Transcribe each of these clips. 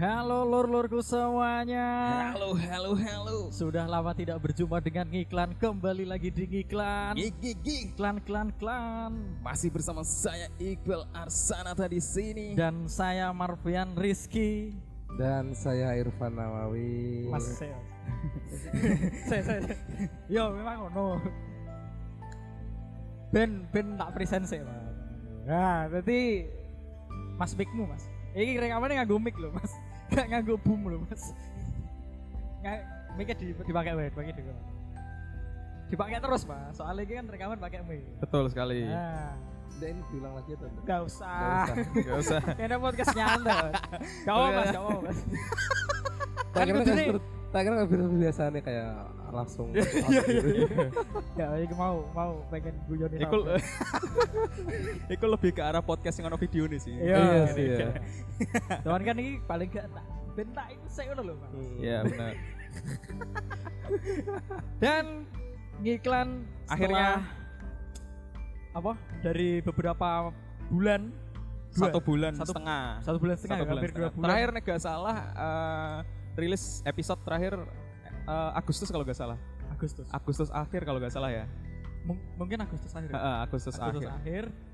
Halo lur-lurku semuanya. Halo, halo, halo. Sudah lama tidak berjumpa dengan ngiklan. Kembali lagi di ngiklan. Gigi, gigi. Iklan, klan, klan. Masih bersama saya Iqbal Arsanata di sini. Dan saya Marvian Rizky. Dan saya Irfan Nawawi. Mas saya. saya, saya. Yo, memang ono. Ben, ben tak present sih, Mas. Nah, berarti Mas mikmu, Mas. Ini rekamannya nganggo mic loh, Mas. Gak nganggo boom loh, Mas. Nggak, di, dipakai wae, dipakai dulu. Dipakai terus, Mas. Soalnya ini kan rekaman pakai mic. Betul sekali. Nah, Udah ini diulang lagi atau enggak? gak usah. Gak usah. Kayaknya podcast nyantai. Gak apa, Mas, gak apa, Mas. Kan kudune- tak kira kan biasanya kayak langsung Iya, out gitu. Ya, ini mau mau pengen guyon Iku, Iku lebih ke arah podcast yang ono video nih sih. Iya, Iya sih ya. Cuman kan ini paling gak tak bentak itu saya udah loh, Mas. Iya benar. Dan ngiklan Akhirnya- apa dari beberapa bulan Satu bulan satu- setengah. satu bulan setengah Satu ya, bulan hampir dua setengah. bulan Terakhir nih gak salah eh, rilis episode terakhir eh, Agustus kalau gak salah. Agustus Agustus akhir kalau gak salah ya. Mung- mungkin Agustus akhir eh, Agustus, Agustus akhir. akhir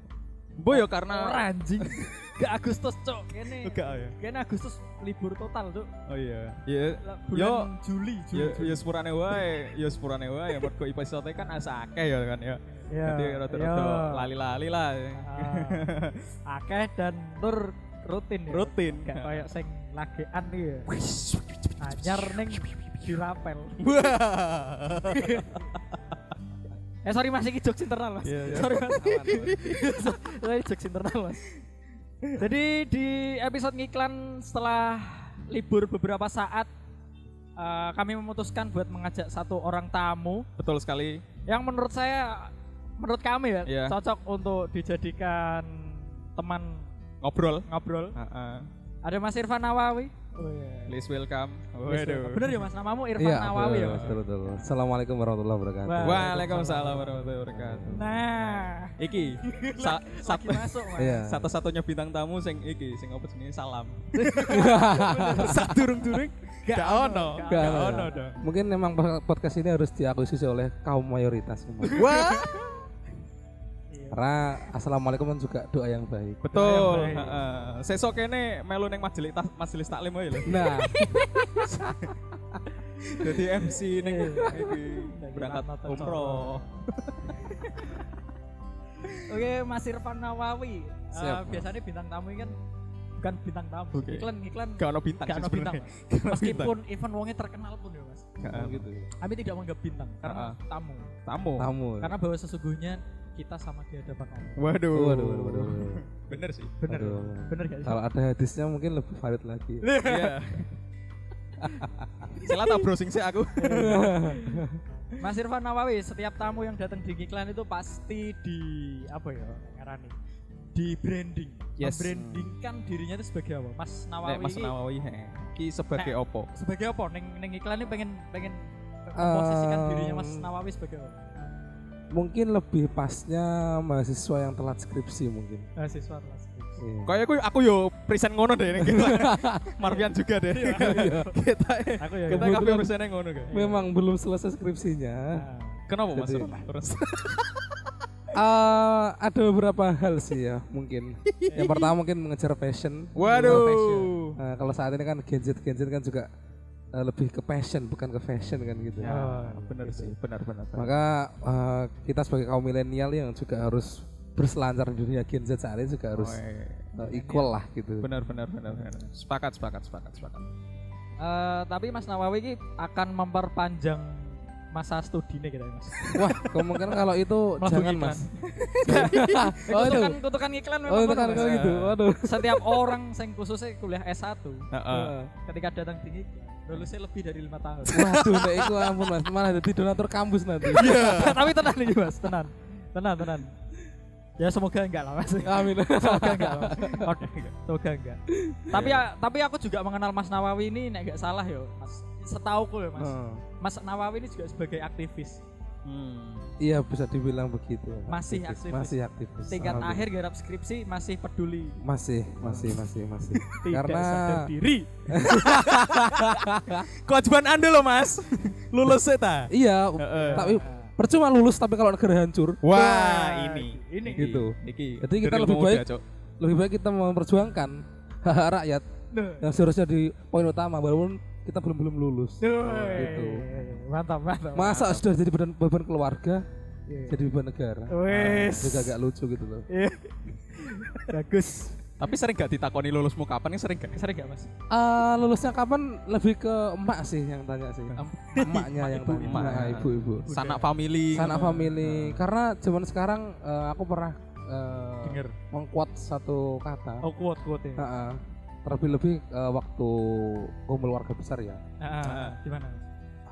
Boy ya karena Ora, anjing gak Agustus cok kene Enggak ya. kene Agustus libur total cok Oh iya. Ya Lah, Yo. bulan Juli Juli, Juli. ya sepurane wae, ya sepurane wae mergo episode kan asa akeh ya kan ya. Ya, Jadi rada-rada ya. lali-lali lah. Ah, akeh dan tur rutin ya Rutin. gak kayak sing lagean nih ya anyar ning dirapel eh sorry mas ini jokes internal mas Iya, iya. sorry mas sorry jokes internal mas jadi di episode ngiklan setelah libur beberapa saat eh, kami memutuskan buat mengajak satu orang tamu Betul sekali. yang menurut saya menurut kami ya Iya. cocok untuk dijadikan teman Ngobrol. ngobrol Heeh. Ada Mas Irfan Nawawi oh, Please welcome. iya. Waduh. bener ya Mas namamu Irfan Iya, Nawawi ya betul, Mas betul, betul. Assalamualaikum warahmatullahi wabarakatuh. Waalaikumsalam warahmatullahi wabarakatuh. nah Iki sa satu masuk Mas Iya. satu-satunya bintang tamu sing iki sing apa jenenge salam. Sak durung-durung gak ono. Gak Gak ono. ono dong. Mungkin memang podcast ini harus diakuisisi oleh kaum mayoritas semua. Wah. Karena assalamualaikum kan juga doa yang baik. betul. baik. Heeh. Sesok kene melu ning majelis tas- majelis taklim wae lho. Nah, Jadi MC ning Iya. iki berangkat umroh. oke Mas Irfan Nawawi Eh, Siap, Mas. biasanya bintang tamu ini kan bukan bintang tamu Oke. iklan iklan Gak ono bintang gak ada bintang. Gak meskipun event wongnya terkenal pun ya Mas Heeh. gitu. kami tidak menganggap bintang karena tamu Tamu. Tamu. karena bahwa sesungguhnya kita sama di hadapan Allah Waduh. Waduh, waduh, waduh. Bener sih. bener Aduh. bener gak sih Kalau ada hadisnya mungkin lebih valid lagi. Iya. Sila tak browsing sih aku. Mas Irfan Nawawi, setiap tamu yang datang di iklan itu pasti di apa ya ngarani? Di branding. Yes. Membrandingkan dirinya itu sebagai apa? Mas Nawawi. Nek Mas Nawawi he. Ki sebagai Nek. opo? Sebagai apa? Neng neng iklan ini pengen pengen memposisikan Um, dirinya Mas Nawawi sebagai apa? Mungkin lebih pasnya mahasiswa yang telat skripsi mungkin. Mahasiswa kelas Iya. Kayak aku aku yo present ngono deh kita. Marvian juga deh. kita Aku ya. kita kabeh presentnya ngono kayak. Memang belum selesai skripsinya. Nah, Kenapa Mas? Jadi- Terus. Eh, ada beberapa hal sih ya mungkin. Yang pertama mungkin mengejar passion. Waduh. Nah, kalau saat ini kan gadget gadget kan juga eh, lebih ke passion bukan ke fashion kan gitu. Ya, Oh, benar sih, benar benar. benar. Maka eh, kita sebagai kaum milenial yang juga harus berselancar di dunia Gen Z saat ini juga harus Oh, iya. eh, equal lah gitu. Benar benar benar benar. Sepakat sepakat sepakat sepakat. eh, tapi Mas Nawawi ini akan memperpanjang masa studi nih kita Mas. Wah, kemungkinan kalau itu jangan iklan. mas. oh, itu. kutukan, kutukan iklan memang Oh itu kan gitu. Waduh. Setiap orang yang khususnya kuliah S1 Heeh. ketika datang di iklan lulusnya lebih dari lima tahun. Waduh, nek iku ampun mas, malah jadi donatur kampus nanti. Tapi tenang nih Mas, tenang. Tenang, tenang. Ya semoga enggak lah Mas. Amin. Semoga enggak. lah, Mas. Oke, semoga enggak. Tapi ya, tapi aku juga mengenal Mas Nawawi ini nek enggak salah yo, Mas. Setauku ya Mas. Heeh. Mas Nawawi ini juga sebagai aktivis. Hmm. Iya bisa dibilang begitu. Masih Aktivis, aktivis. Masih aktivis. tingkat Alhamdulillah. akhir garap skripsi masih peduli Masih, masih, masih, masih. tidak Karena sadar diri Kewajiban Anda loh, Mas. Lulus sih ta? iya, tapi percuma lulus tapi kalau negara hancur, Wah, ini. ini Gitu. Iki. Jadi kita dari lebih muda, baik- Cok. lebih baik kita memperjuangkan hak rakyat Duh. yang seharusnya di poin utama walaupun kita belum belum lulus. Duh. Gitu. mantap mantap Masa sudah jadi beban, beban keluarga, Iya. jadi beban negara. wes Juga agak lucu gitu loh. Iya. bagus Tapi sering gak ditakoni lulusmu kapan? Ini sering gak? sering gak mas Eh, lulusnya kapan? Lebih ke emak sih yang tanya sih. Emaknya yang Ibu, tanya. emak. Nah, ibu-ibu. Sanak family. Sanak family. Karena zaman sekarang eh, aku pernah eh, denger mengkuat satu kata. oh quote quote ya Heeh. Terlebih-lebih eh, waktu kumpul warga besar ya. Ah, gimana mas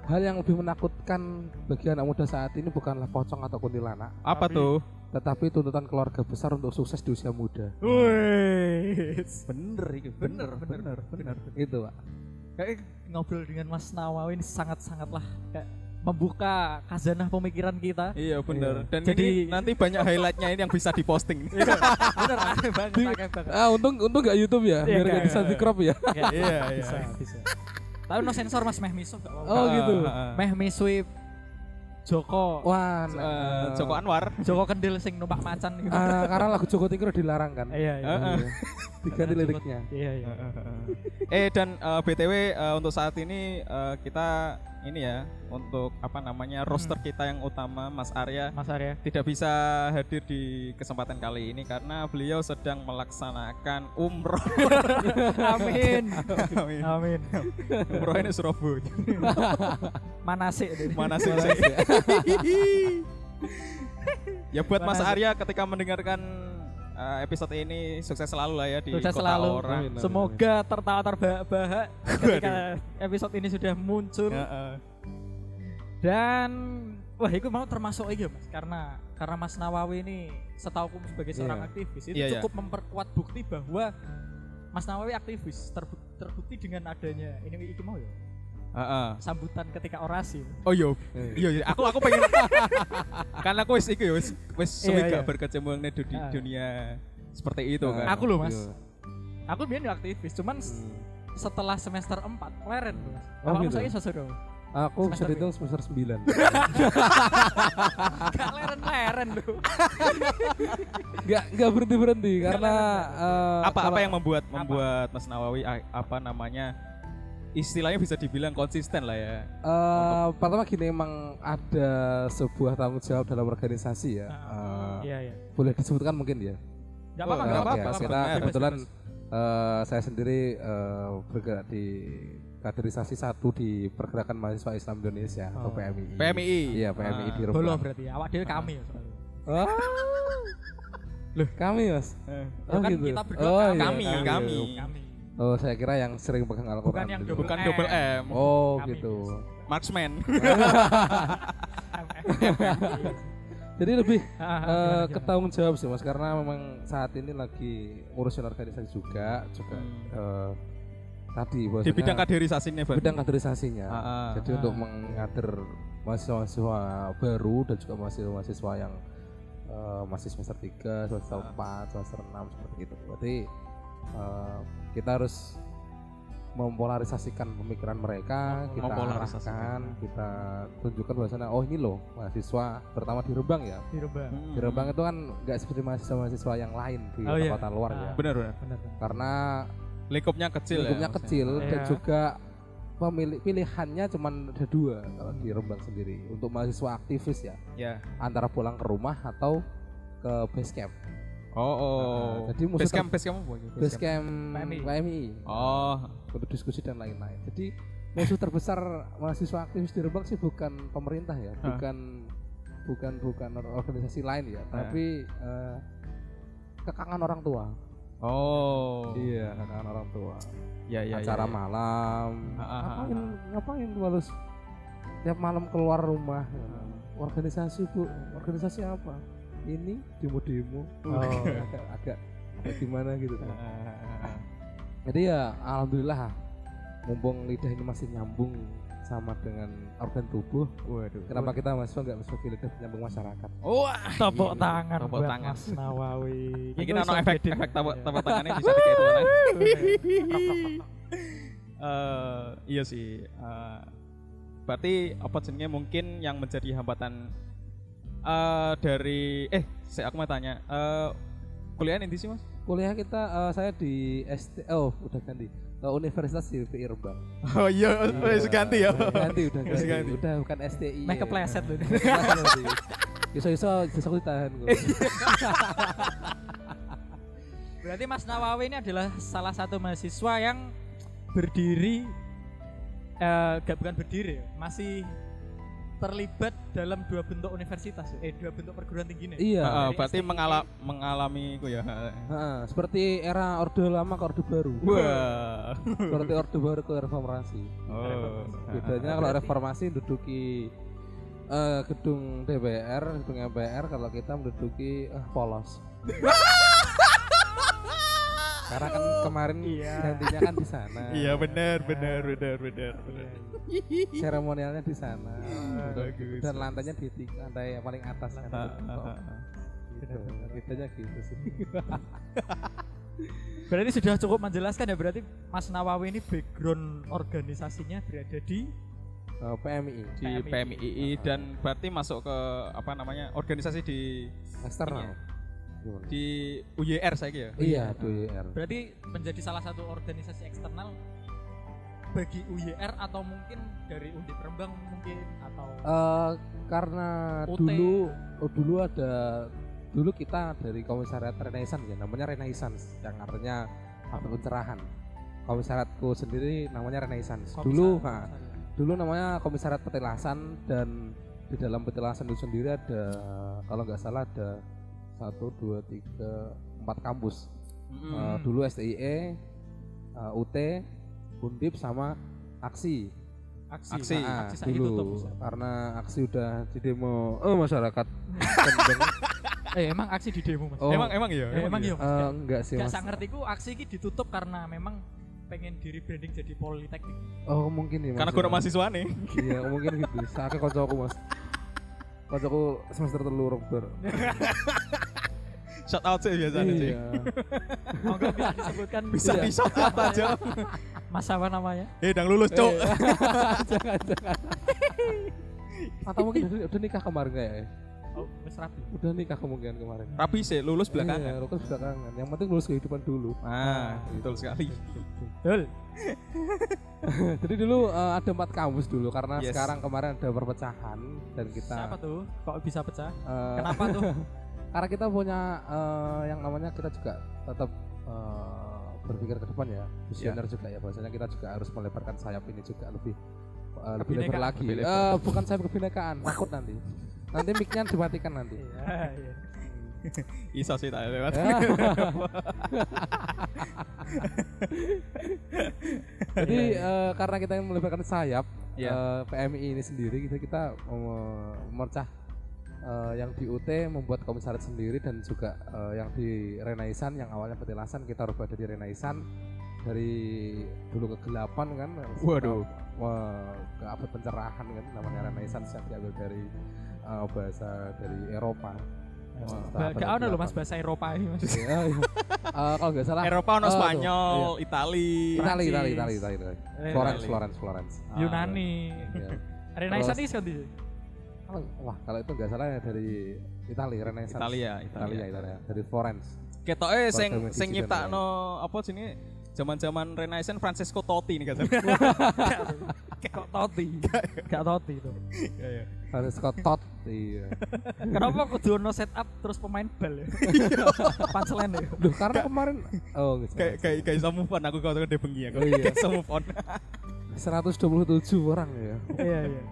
Hal yang lebih menakutkan bagi anak muda saat ini bukanlah pocong atau kuntilanak, Apa Tapi- tuh? tetapi tuntutan keluarga besar untuk sukses di usia muda. Wes. Bener, iki. bener bener bener Gitu, Pak. kayak ngobrol dengan Mas Nawawi ini sangat sangatlah kayak membuka khazanah pemikiran kita Iya bener. Dan Jadi- ini nanti banyak highlightnya ini yang bisa diposting. bener aneh banget aneh banget. Ah, untung untung gak YouTube ya, Iya, biar nggak, gak bisa iya, di crop ya. Kayak Iya, bisa iya. bisa tapi no sensor mas meh apa-apa Oh, gitu. meh misui Joko Wah, Eh, nah, Joko Anwar. Joko kendil sing numpak macan gitu. Ah, karena lagu Joko Tingkir dilarang kan. iya iya Heeh. Diganti liriknya. iya iya eh dan eh, btw eh, untuk saat ini eh, kita ini ya untuk apa namanya roster kita yang utama Mas Arya Mas Arya tidak bisa hadir di kesempatan kali ini karena beliau sedang melaksanakan umroh. amin Amin. amin umroh ini Surabaya. mana sih Mana sih? ya buat Mas? Arya ketika mendengarkan eh, episode ini sukses selalu lah ya di Sukses kota selalu. orang. Amin, amin, semoga tertawa terbahak-bahak ketika episode ini sudah muncul Ya, eh. dan wah itu mau termasuk iya mas karena karena Mas Nawawi ini setauku sebagai seorang Iya. aktivis itu Iya, iya. cukup memperkuat bukti bahwa Mas Nawawi aktivis terbu- terbukti dengan adanya ini itu mau ya Heeh. sambutan ketika orasi Oh iya, Eh. iya. Aku aku pengen karena aku wis iku ya wis wis suwe Iya, gak iya. berkecimpung di Ah. dunia seperti itu kan. Aku loh, Mas. Aku biar aktivis cuman Hmm. setelah semester 4 leren loh mas Oh, Awakmu gitu? saya Aku Semester bisa dihitung semester 9 gak leren leren loh Enggak enggak berhenti berhenti karena eh, apa yang membuat membuat Mas Nawawi apa namanya istilahnya bisa dibilang konsisten lah ya. eh, pertama gini emang ada sebuah tanggung jawab dalam organisasi ya. Eh, iya iya boleh disebutkan mungkin ya. gak Oh, apa-apa gak nggak apa-apa ya, apa-apa. kita kebetulan eh, saya sendiri eh, bergerak di kaderisasi satu di pergerakan mahasiswa Islam Indonesia atau Oh. PMI. PMI. Iya PMI Ah. di Bolo Rembang. berarti awak dewe kami ya. Ah. Loh, kami mas. Eh, Ya kan kita berdua Oh, kami. iya, Kami, iya. kami. kami Oh, saya kira yang sering pegang Al-Quran. Bukan yang dulu. Bukan double M. Oh, Kami, gitu. Marksman. Jadi lebih Ah, eh, gimana? ketanggung jawab sih mas, karena memang saat ini lagi ngurusin organisasi juga, juga Hmm. eh, tadi di bidang kaderisasinya, Bang. bidang kaderisasinya. Ah, ah. Jadi Ah. untuk mengader mahasiswa-mahasiswa baru dan juga mahasiswa-mahasiswa yang eh, masih semester 3, semester Ah. 4, semester 6 seperti itu. Berarti eh, kita harus mempolarisasikan pemikiran mereka, kita Mempolarisasikan. arahkan, kita tunjukkan bahwasanya oh ini loh mahasiswa terutama di Rembang ya. di Rembang Hmm. Di Rembang itu kan nggak seperti mahasiswa-mahasiswa yang lain di Oh, iya. kota luar ya. Ah. Benar, benar. benar benar. Karena Lingkupnya kecil lingkupnya ya. kecil Iya. dan juga pemilih pilihannya cuma ada dua kalau di Rembang sendiri untuk mahasiswa aktivis ya Ya. antara pulang ke rumah atau ke base camp. Oh, oh. Nah, jadi musuh base camp, ter- base camp apa? Base camp PMI. PMI Oh, untuk diskusi dan lain-lain. Jadi musuh terbesar mahasiswa aktivis di Rembang sih bukan pemerintah ya, Hah. bukan bukan bukan organisasi lain ya, tapi eh, kekangan orang tua. oh. Iya, kekangan orang tua. Ya, ya, acara ya, ya. malam Ah, ah, ah, ngapain ngapain lu harus tiap malam keluar rumah organisasi bu organisasi apa ini demo-demo Oh. agak agak agak gimana gitu kan Ah, ah, ah, jadi ya alhamdulillah mumpung lidah ini masih nyambung sama dengan organ tubuh. Waduh. Kenapa kita mahasiswa nggak masuk filosofi penyambung masyarakat? Wah, Tepuk gila. tangan Tepuk buat tangan. Mas Nawawi. Ini Iku kita no efek efek tepuk tepuk tangannya bisa dikayak tuh kan. Eh, iya sih. eh, berarti apa mungkin yang menjadi hambatan eh dari eh saya aku mau tanya eh kuliah di sih mas? Kuliah kita eh, saya di ST oh udah ganti ke Universitas YPI Rembang. Oh iya, wis ganti ya. Udah ganti udah ganti. ganti. Udah bukan STI. Meh ya. kepleset loh ini. Iso-iso bisa aku ditahan kok. Berarti Mas Nawawi ini adalah salah satu mahasiswa yang berdiri eh gak bukan berdiri ya, masih terlibat dalam dua bentuk universitas eh dua bentuk perguruan tinggi nih. Iya. Dari berarti STI. mengala mengalami ku ya. Heeh, seperti era Orde Lama ke Orde Baru. Wah. Seperti Orde Baru ke Reformasi. Oh. Bedanya kalau reformasi menduduki eh, gedung DPR, gedung MPR, kalau kita menduduki eh, polos. Karena kan kemarin Iya. gantinya kan di sana. Iya benar benar benar benar benar. Seremonialnya di sana. bagus. Dan lantainya di lantai yang paling atas kan. Ah, ah, ah, ah. Gitu. Kitanya gitu sih. Berarti sudah cukup menjelaskan ya berarti Mas Nawawi ini background organisasinya berada di Eh, PMI di PMII. PMII dan berarti masuk ke apa namanya organisasi di eksternal. Iya. Di UYR saya ya. Iya, DUR. berarti menjadi salah satu organisasi eksternal bagi UYR atau mungkin dari Undip Rembang mungkin atau Eh, karena UT. dulu oh, dulu ada dulu kita dari komisariat Renaissance ya namanya Renaissance yang artinya apa pencerahan komisariatku sendiri namanya Renaissance dulu Komisar- nah, dulu namanya komisariat petilasan dan di dalam petilasan itu sendiri ada kalau nggak salah ada satu dua tiga empat kampus Mm-mm. Eh, dulu STIE eh, UT Undip sama Aksi aksi Aksi. Nah, aksi saya dulu tutup karena aksi udah di demo eh masyarakat eh emang aksi di demo mas Oh. Emang emang iya. Eh, emang iya Eh, enggak sih Gak mas sak ngerti ku aksi ini ditutup karena memang pengen diri branding jadi politeknik oh mungkin ya mas Karena ya. kurang mahasiswa nih. iya mungkin gitu sakit kocokku mas kocokku semester telur dokter Shout out sih biasanya sih. iya Monggo bisa disebutkan Bisa Iya. di shout out aja. mas apa namanya Eh, dang lulus, Cok. Eh, jangan jangan atau mungkin udah, nikah kemarin ya? Oh wis rapi. Udah nikah kemungkinan kemarin. Rapi sih, lulus Iya, belakangan. lulus belakangan. Yang penting lulus kehidupan dulu. Ah, betul sekali. betul. Jadi dulu eh, ada empat kampus dulu karena Yes. sekarang kemarin ada perpecahan dan kita siapa tuh? Kok bisa pecah? Eh, kenapa tuh? Karena kita punya eh, yang namanya kita juga tetap eh, berpikir ke depan ya. Visioner juga ya. Bahwasanya kita juga harus melebarkan sayap ini juga lebih eh, lebih lebar lagi. Lebih lebar. Eh, bukan sayap kebinekaan takut nanti nanti mic-nya dimatikan nanti iya iya Iso sih tak lewat. Ya. Jadi eh, karena kita ingin melebarkan sayap Iya. eh, PMI ini sendiri kita kita mem- memecah eh, yang di UT membuat komisariat sendiri dan juga eh, yang di Renaisan yang awalnya petilasan kita rubah jadi Renaisan dari dulu kegelapan kan Waduh. Wah, ke abad pencerahan kan namanya Renaissance yang diambil dari eh, bahasa dari Eropa. Setelah Gak ada loh mas ke-8. bahasa Eropa ini mas Iya, iya. Eh, kalau nggak salah Eropa ono tuh, Spanyol, Itali. Itali, Itali. Itali, Itali, Itali. Eh, Florence, Itali. Florence, Florence. Ah. Yunani Iya. Renaissance ini kan Wah, kalau itu nggak salah ya dari Itali, Renaissance. Italia, Italia, Italia. Italia. Dari Florence. Ketoke sing sing nyiptakno apa sini zaman-zaman Renaissance Francesco Totti nih katanya. kok toti gak toti itu Iya, iya. Harus Tot. Iya. kenapa kudu ono setup terus pemain bal ya punchline ya Duh, karena kemarin oh Kayak kayak kayak iso move on aku kalau udah bengi aku. Oh, iya. Iso move on. 127 orang ya. iya iya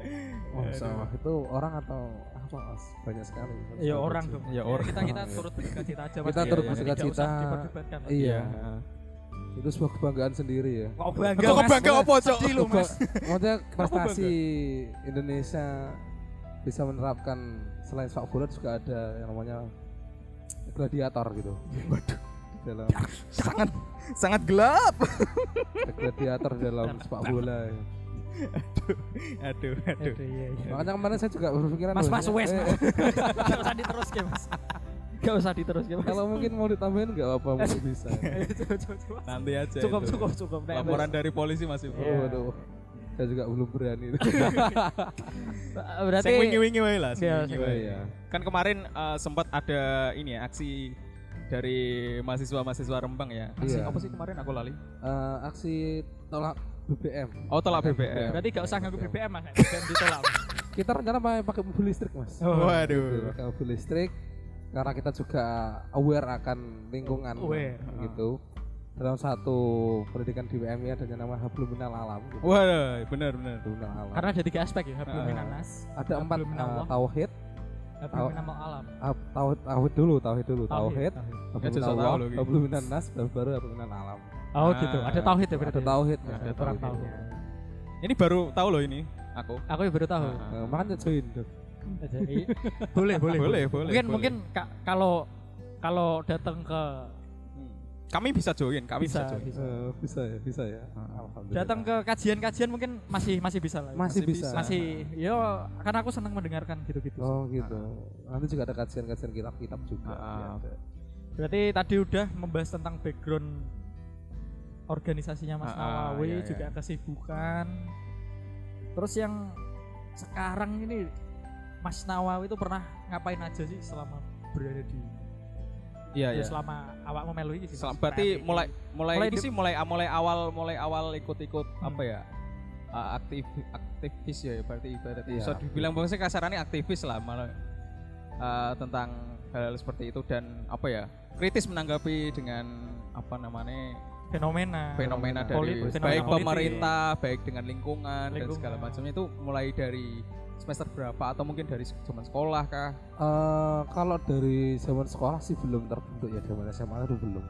Oh, sama. itu orang atau apa? Mas? Banyak sekali. ya orang dong Ya, orang. kita kita turut berduka cita aja. Kita turut usah cita. Iya. Itu sebuah kebanggaan sendiri ya. kok bangga Kok bangga apa, Cok? sedih lu mas Maksudnya prestasi Indonesia bisa menerapkan selain sepak bola juga ada yang namanya gladiator gitu. Waduh. Dalam Sangat sangat gelap. gladiator dalam sepak bola. ya. Aduh, aduh. Aduh, iya, iya. Makanya kemarin saya juga berpikiran Mas, mas, wes, mas. Diteruskan, mas. Gak usah diteruskan. Kalau mungkin mau ditambahin nggak apa-apa mungkin bisa. Cukup, cukup, cukup. Nanti aja. Cukup, itu. cukup, cukup. Nek, Laporan dari polisi masih. Iya. Oh, waduh. Saya juga belum berani. Berarti Sing wingi-wingi wae lah. Iya. Iya. Kan kemarin eh, sempat ada ini ya aksi dari mahasiswa-mahasiswa Rembang ya. Aksi Iya. apa sih kemarin aku lali? Eh, aksi tolak BBM. Oh, tolak BBM. berarti gak usah nganggu BBM, mas. BBM ditolak. Kita rencana pakai pakai mobil listrik, Mas. Oh, Waduh. Pakai mobil listrik karena kita juga aware akan lingkungan Aware. gitu. Dalam satu pendidikan di WMI ada yang namanya hablum minal alam. Gitu. Wah, benar benar. Hablum minal alam. Karena ada tiga aspek ya, hablum Ah. minan nas, ada empat minallah, tauhid, hablum minal alam. ah, tauhid, tauhid dulu, tauhid dulu, tauhid, hablum minal gitu. hablum minan nas, dan baru hablum minal alam. Oh Ah. gitu, ada tauhid ya berarti. Ada tauhid, Ya, ada Kurang tauhid. Ini baru tahu loh ini aku. Aku ya baru tahu. Ah. Makanya join tuh. Jadi boleh, boleh, Boleh, boleh, Mungkin boleh. mungkin ka- kalau kalau datang ke. Kami bisa join, kami bisa, bisa, join. bisa. Eh, bisa ya, bisa ya. Ah. Alhamdulillah. datang ke kajian-kajian mungkin masih masih bisa lah. ya. masih, Masih bisa. Masih yo karena aku senang mendengarkan gitu-gitu. sih. Oh gitu. Nanti juga ada kajian-kajian kitab-kitab juga. Ah. Iya, ada. Berarti tadi udah membahas tentang background organisasinya Mas Ah, ah, Nawawi, iya, iya. juga kesibukan. Terus yang sekarang ini Mas Nawawi itu pernah ngapain aja sih selama berada di Iya, ya, iya. selama awakmu melu iki sih. Selam, Mas? berarti mulai mulai, Mulai ini di- sih mulai mulai awal mulai awal ikut-ikut Hmm. apa ya? uh, aktif aktivis ya berarti berarti Iya, bisa dibilang bahwa kasarannya aktivis lah malah uh, tentang hal, seperti itu dan apa ya kritis menanggapi dengan apa namanya fenomena fenomena dari Polit- fenomena baik politik. pemerintah baik dengan lingkungan, dan Lingkungan. segala macamnya itu mulai dari semester berapa atau mungkin dari zaman sekolah kah? Eh, kalau dari zaman sekolah sih belum terbentuk ya zaman SMA itu belum.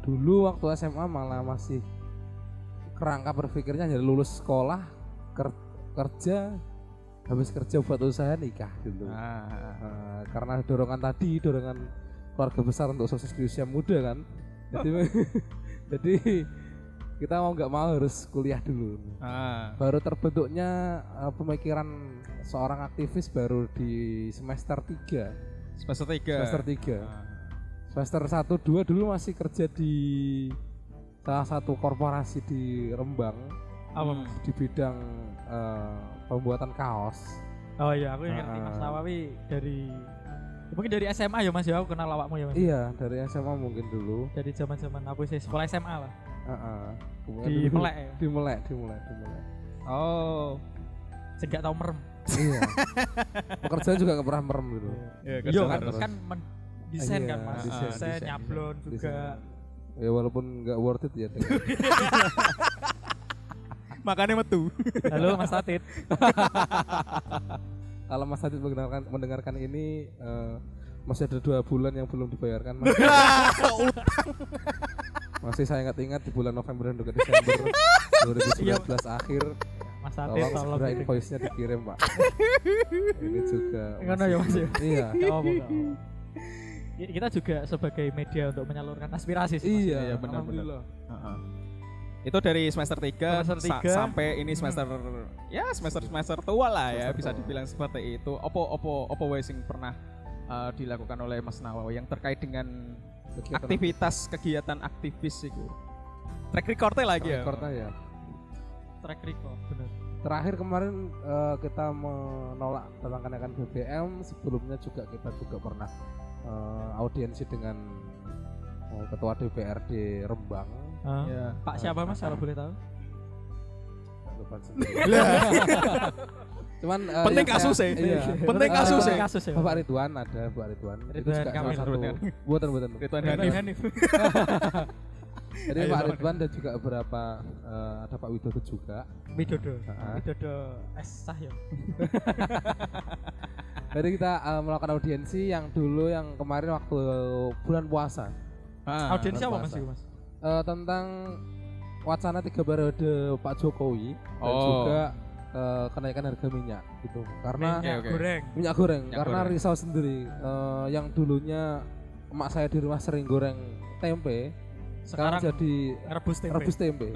Dulu waktu SMA malah masih kerangka berpikirnya jadi lulus sekolah ker- kerja habis kerja buat usaha nikah dulu. Nah, Eh, karena dorongan tadi dorongan keluarga besar untuk sukses di usia muda kan. Jadi jadi kita mau nggak mau harus kuliah dulu. nah, Baru terbentuknya eh, pemikiran seorang aktivis baru di semester 3 semester tiga. semester 3 Nah, semester 1 2 dulu masih kerja di salah satu korporasi di Rembang. Apa? Hmm. Di bidang eh, pembuatan kaos. Oh iya aku yang ngerti Mas Ah. Nawawi dari mungkin dari SMA ya Mas ya aku kenal awakmu ya Mas. Iya dari SMA mungkin dulu. Dari zaman-zaman aku sih sekolah SMA lah. Heeh. Kemudian di dulu- Melek ya? di Melek di Melek di Melek. Oh, gak tau merem iya pekerjaan juga gak pernah merem gitu ya, iya kan terus. kan men desain Iya, kan Mas desain, desain. nyablon juga Desain. ya walaupun nggak worth it ya Makanya metu. halo Mas Tatit kalau Mas Adit mendengarkan mendengarkan ini eh, masih ada dua bulan yang belum dibayarkan Mas. masih saya ingat-ingat di bulan November dan juga Desember 2019 akhir Tatit tolong tolong segera kirim. invoice-nya dikirim Pak ini juga Ngono ya, Mas, ya? iya. Ya, kita juga sebagai media untuk menyalurkan aspirasi sih iya Iya, benar, benar. alhamdulillah. Heeh. Itu dari semester 3, Semester tiga. sampai ini semester ya semester semester tua lah ya Semester bisa tua. dibilang seperti itu. Opo opo opo sing pernah uh, dilakukan oleh Mas Nawawi yang terkait dengan Kegiatan aktivitas kegiatan aktivis itu. Track recordnya lagi ya. recordnya ya track record bener terakhir kemarin eh, kita menolak tentang kenaikan BBM sebelumnya juga kita juga pernah eh, audiensi dengan eh, ketua DPRD Rembang Ah. Ya. Pak siapa Mas kalau boleh tahu lupa sendiri. cuman eh, Penting kasus ya. iya. Penting kasus ya. kasus ya Bapak Ridwan ada Bapak Ridwan itu Ridwan juga Kamil. salah satu Ridwan. buatan buatan Ridwan Hanif. Jadi Ayo, Pak. Ridwan dan juga beberapa eh, ada Pak Widodo juga. Widodo. Ah. Widodo S. Sahyo. Jadi kita eh, melakukan audiensi yang dulu yang kemarin waktu bulan puasa. Ah, audiensi apa Mas? Mas? Eh, tentang wacana tiga periode Pak Jokowi dan Oh. juga eh, kenaikan harga minyak gitu. Karena minyak oke. goreng. Minyak goreng. Minyak karena goreng. risau sendiri eh, yang dulunya emak saya di rumah sering goreng tempe sekarang, sekarang jadi ngerebus tempe rebus tempe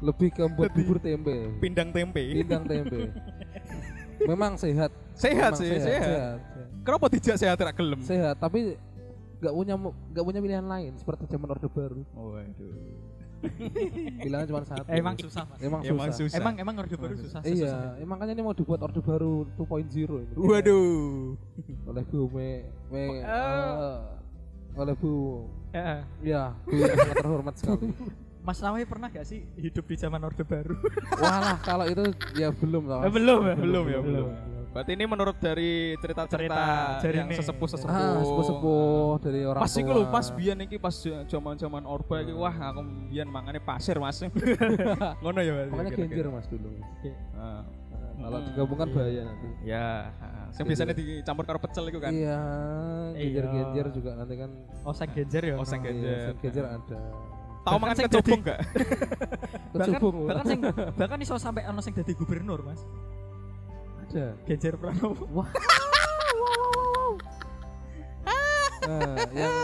lebih ke buat bubur tempe Pindang tempe. pindang tempe memang sehat Sehat memang sih, sehat. sehat, Kenapa tidak sehat tidak gelem? sehat tapi nggak punya nggak punya pilihan lain seperti zaman orde baru Waduh. pilihan cuma satu Emang susah mas. emang Emang susah. susah. Emang emang orde baru susah. susah. iya eh, makanya ini mau dibuat orde baru 2.0 ini Waduh. oleh Bu Me, Me Eh. Eh, oleh Bu Ya, ya Bu sangat terhormat sekali Mas Nawawi pernah gak sih hidup di zaman orde baru? walah kalau itu ya belum lah Mas. belum ya. Belum ya, belum. Berarti ini menurut dari cerita-cerita Cerita dari yang ini. sesepuh-sepuh. ah sepuh-sepuh dari orang Pas tua iku lho, pas biyen iki pas zaman-zaman Orba iki wah aku biyen mangane pasir Mas. Ngono ya Mas. makanya genjer mas dulu Ah, Nah, kalau Hmm. digabungkan bahaya nanti Ya, heeh. Sing biasanya dicampur karo pecel itu kan. iya Iya. genjer-genjer juga nanti kan Oh sang genjer ya. Oh, sang iya, genjer. sing genjer ada Tahu sing kecubung gak? bahkan kecubung bahkan sing bahkan iso sampai ono sing dadi gubernur mas ada Genjer Pranowo wah Nah, yang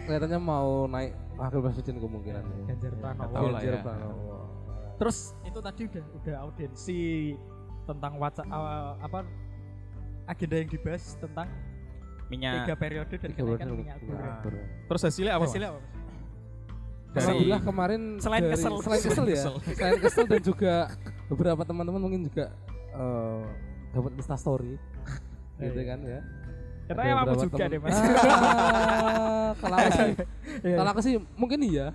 kelihatannya mau naik wakil presiden kemungkinan ya. Genjer Pranowo tahu lah Genjer ya. Pranowo. terus itu tadi udah udah audiensi tentang wacana apa agenda yang dibahas tentang tiga Minyak. periode dan Tiga kenaikan minyak goreng. Terus hasilnya apa? Hasilnya apa? Dari- Alhamdulillah kemarin Selain dari- kesel. selain kesel ya, Kesel. selain kesel dan juga beberapa teman-teman mungkin juga eh, dapat Insta Story, gitu kan ya. katanya beberapa juga temen- deh mas Ah, kalau aku sih, Iya. kalau aku sih mungkin iya.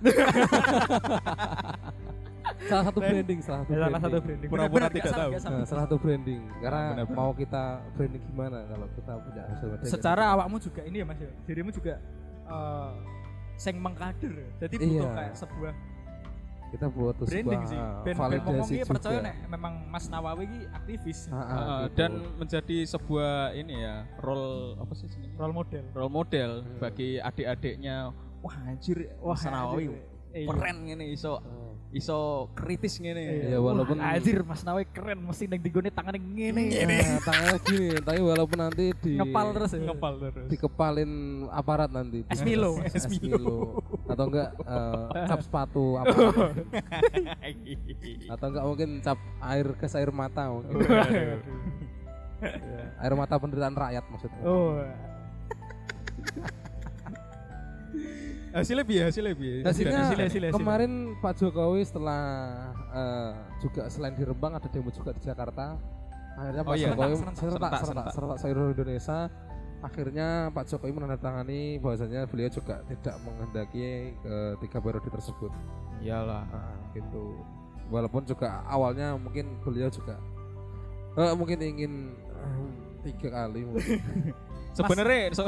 salah satu branding, salah satu Ya, salah branding. satu branding Pura-pura tidak tahu. salah. Nah, satu branding. Karena mau kita branding gimana kalau kita punya hasil branding. secara awakmu juga ini ya mas ya dirimu juga eh sing mengkader ya. jadi butuh Iya. kayak sebuah kita buat tuh branding sebuah sih ben ben validasi ngomong iki juga. percaya nek memang Mas Nawawi iki aktivis Heeh, gitu. dan menjadi sebuah ini ya role apa sih jenenge? role model role model Hmm. bagi adik-adiknya wah anjir Wah, Mas Nawawi keren ngene iso Ah. Iso kritis ngene Iya, walaupun- Wah, anjir Mas Nawawi keren mesti ning digone tangane ngene Nah, tangannya gini, tapi walaupun nanti di ngepal terus ya ngepal terus dikepalin aparat nanti. Es Milo. Es Milo. Atau enggak eh, cap sepatu apa? Atau enggak mungkin cap air gas air mata mungkin. Ya, air mata penderitaan rakyat maksudnya. oh hasilnya biar hasilnya biar Hasilnya hasil, hasil, hasil. kemarin Pak Jokowi setelah eh, juga selain di Rembang ada demo juga di Jakarta. Akhirnya Pak Oh iya. Jokowi Serentak, serentak serentak, serentak serentak. serentak seluruh Indonesia. Akhirnya Pak Jokowi menandatangani bahwasanya beliau juga tidak menghendaki ke tiga periode tersebut. iyalah Nah, gitu. Walaupun juga awalnya mungkin beliau juga eh, mungkin ingin tiga kali mungkin. sebenarnya so,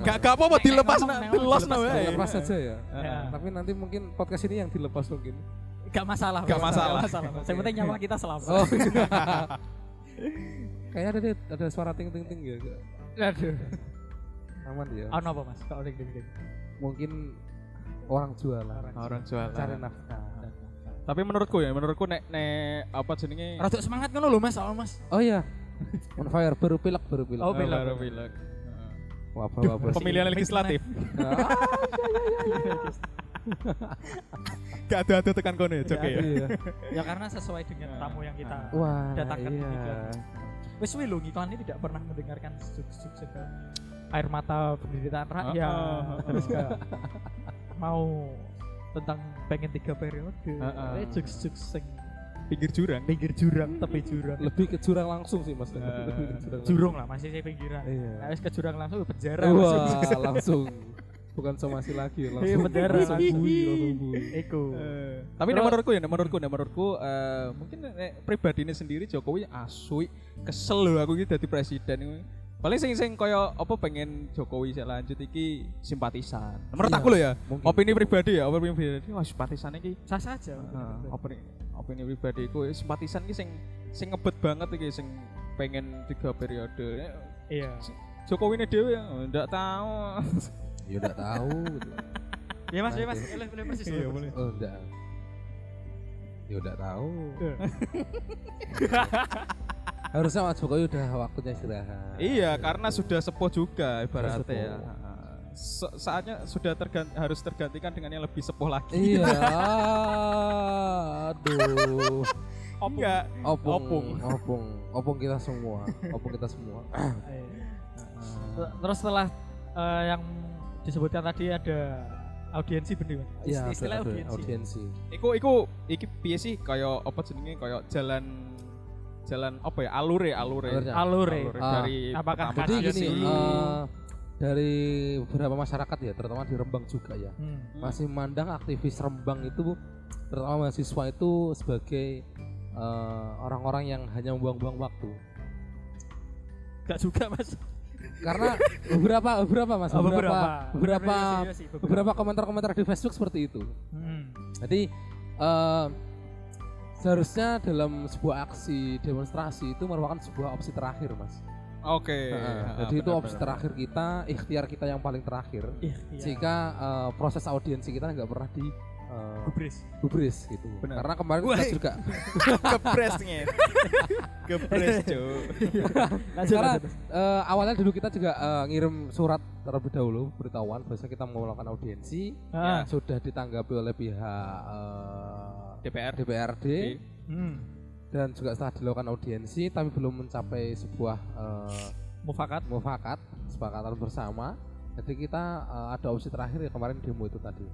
gak apa-apa dilepas nah, dilepas nah dilepas. saja ya. Ya. Tapi nanti mungkin podcast ini yang dilepas mungkin. gak masalah Gak masalah. Mas. Mas. yang penting nyawa kita selamat Oh. Kayaknya ada deh, ada suara ting ting ting ya. aduh Aman ya. ono apa Mas kalau ding ding Mungkin orang jualan. orang jualan Cari nafkah. tapi menurutku ya menurutku nek nek apa jenenge Rada semangat ngono lho Mas, soal Mas. Oh iya. On fire baru pilek baru pilek. Oh, pilek. baru pilek. Wabah wabah. pemilihan legislatif gak ada ada tekan kono ya Jok ya iya. Ya karena sesuai dengan tamu yang kita Wah, datangkan iya. ketika Wes suwe lho ngiklan ini tidak pernah mendengarkan sukses air mata penderitaan rakyat Heeh. terus kayak mau tentang pengen tiga periode Heeh. eh juk-juk sing pinggir jurang pinggir jurang tepi jurang Lebih ke jurang langsung sih Mas. Eh, ke jurang. jurung lah masih saya pinggiran Iya. nah, wis ke jurang langsung ke penjara Wah, langsung. Bukan somasi lagi, langsung. Iya. Langsung bui, langsung bui. Iku Eh, tapi nek Terus- menurutku ya nek menurutku nek menurutku eh, mungkin nek pribadi ini sendiri Jokowi asui kesel loh aku gitu jadi presiden ini. Paling sing sing kaya apa pengen Jokowi saya lanjut iki simpatisan. Menurut Iya, aku loh ya mungkin. opini pribadi ya opini pribadi. Wah simpatisan iki. Sah saja Nah, opini opini pribadi ku simpatisan iki sing sing ngebet banget iki sing pengen tiga periode. Iya. Jokowi ini dewe ndak tahu Ya udah tahu ya mas ya mas. Boleh boleh persis Iya, boleh. Oh, enggak. Ya udah tahu. Harusnya Mas Jokowi udah waktunya istirahat. iya karena sudah sepuh juga ibaratnya ya sepuh. Se- saatnya sudah tergan- harus tergantikan dengan yang lebih sepuh lagi. Iya. Aduh. Enggak. Opung, Opung. opung, opung kita semua, opung kita semua. Ter- Terus setelah eh, yang disebutkan tadi ada audiensi bener? Iya, Ist- istilah audiensi. audiensi. Iku iku iki piye sih kaya apa jenenge kaya jalan jalan apa ya alure alure Alurnya. Alure. Ah. dari Apakah Jadi gini, eh, dari beberapa masyarakat ya, terutama di Rembang juga ya, Hmm. masih memandang aktivis Rembang itu, terutama mahasiswa itu sebagai eh, orang-orang yang hanya membuang-buang waktu. Gak juga mas. Karena beberapa beberapa mas, Oh, beberapa beberapa beberapa. beberapa komentar-komentar di Facebook seperti itu. Hmm. Jadi eh, seharusnya dalam sebuah aksi demonstrasi itu merupakan sebuah opsi terakhir, mas. Oke. Heeh, Heeh, jadi itu benar, opsi benar. terakhir kita, ikhtiar kita yang paling terakhir. Iya. Jika eh, proses audiensi kita nggak pernah di eh, Gubris. gubris gitu. Benar. Karena kemarin kita Wah. juga. Kepres, Cuk. Lanjut, Karena eh, awalnya dulu kita juga eh, ngirim surat terlebih dahulu beritahuan bahwa kita mau melakukan audiensi Ah. sudah ditanggapi oleh pihak eh, DPR. DPRD Hmm. dan juga setelah dilakukan audiensi tapi belum mencapai sebuah eh, Mufakat. mufakat kesepakatan bersama jadi kita eh, ada opsi terakhir ya kemarin demo itu tadi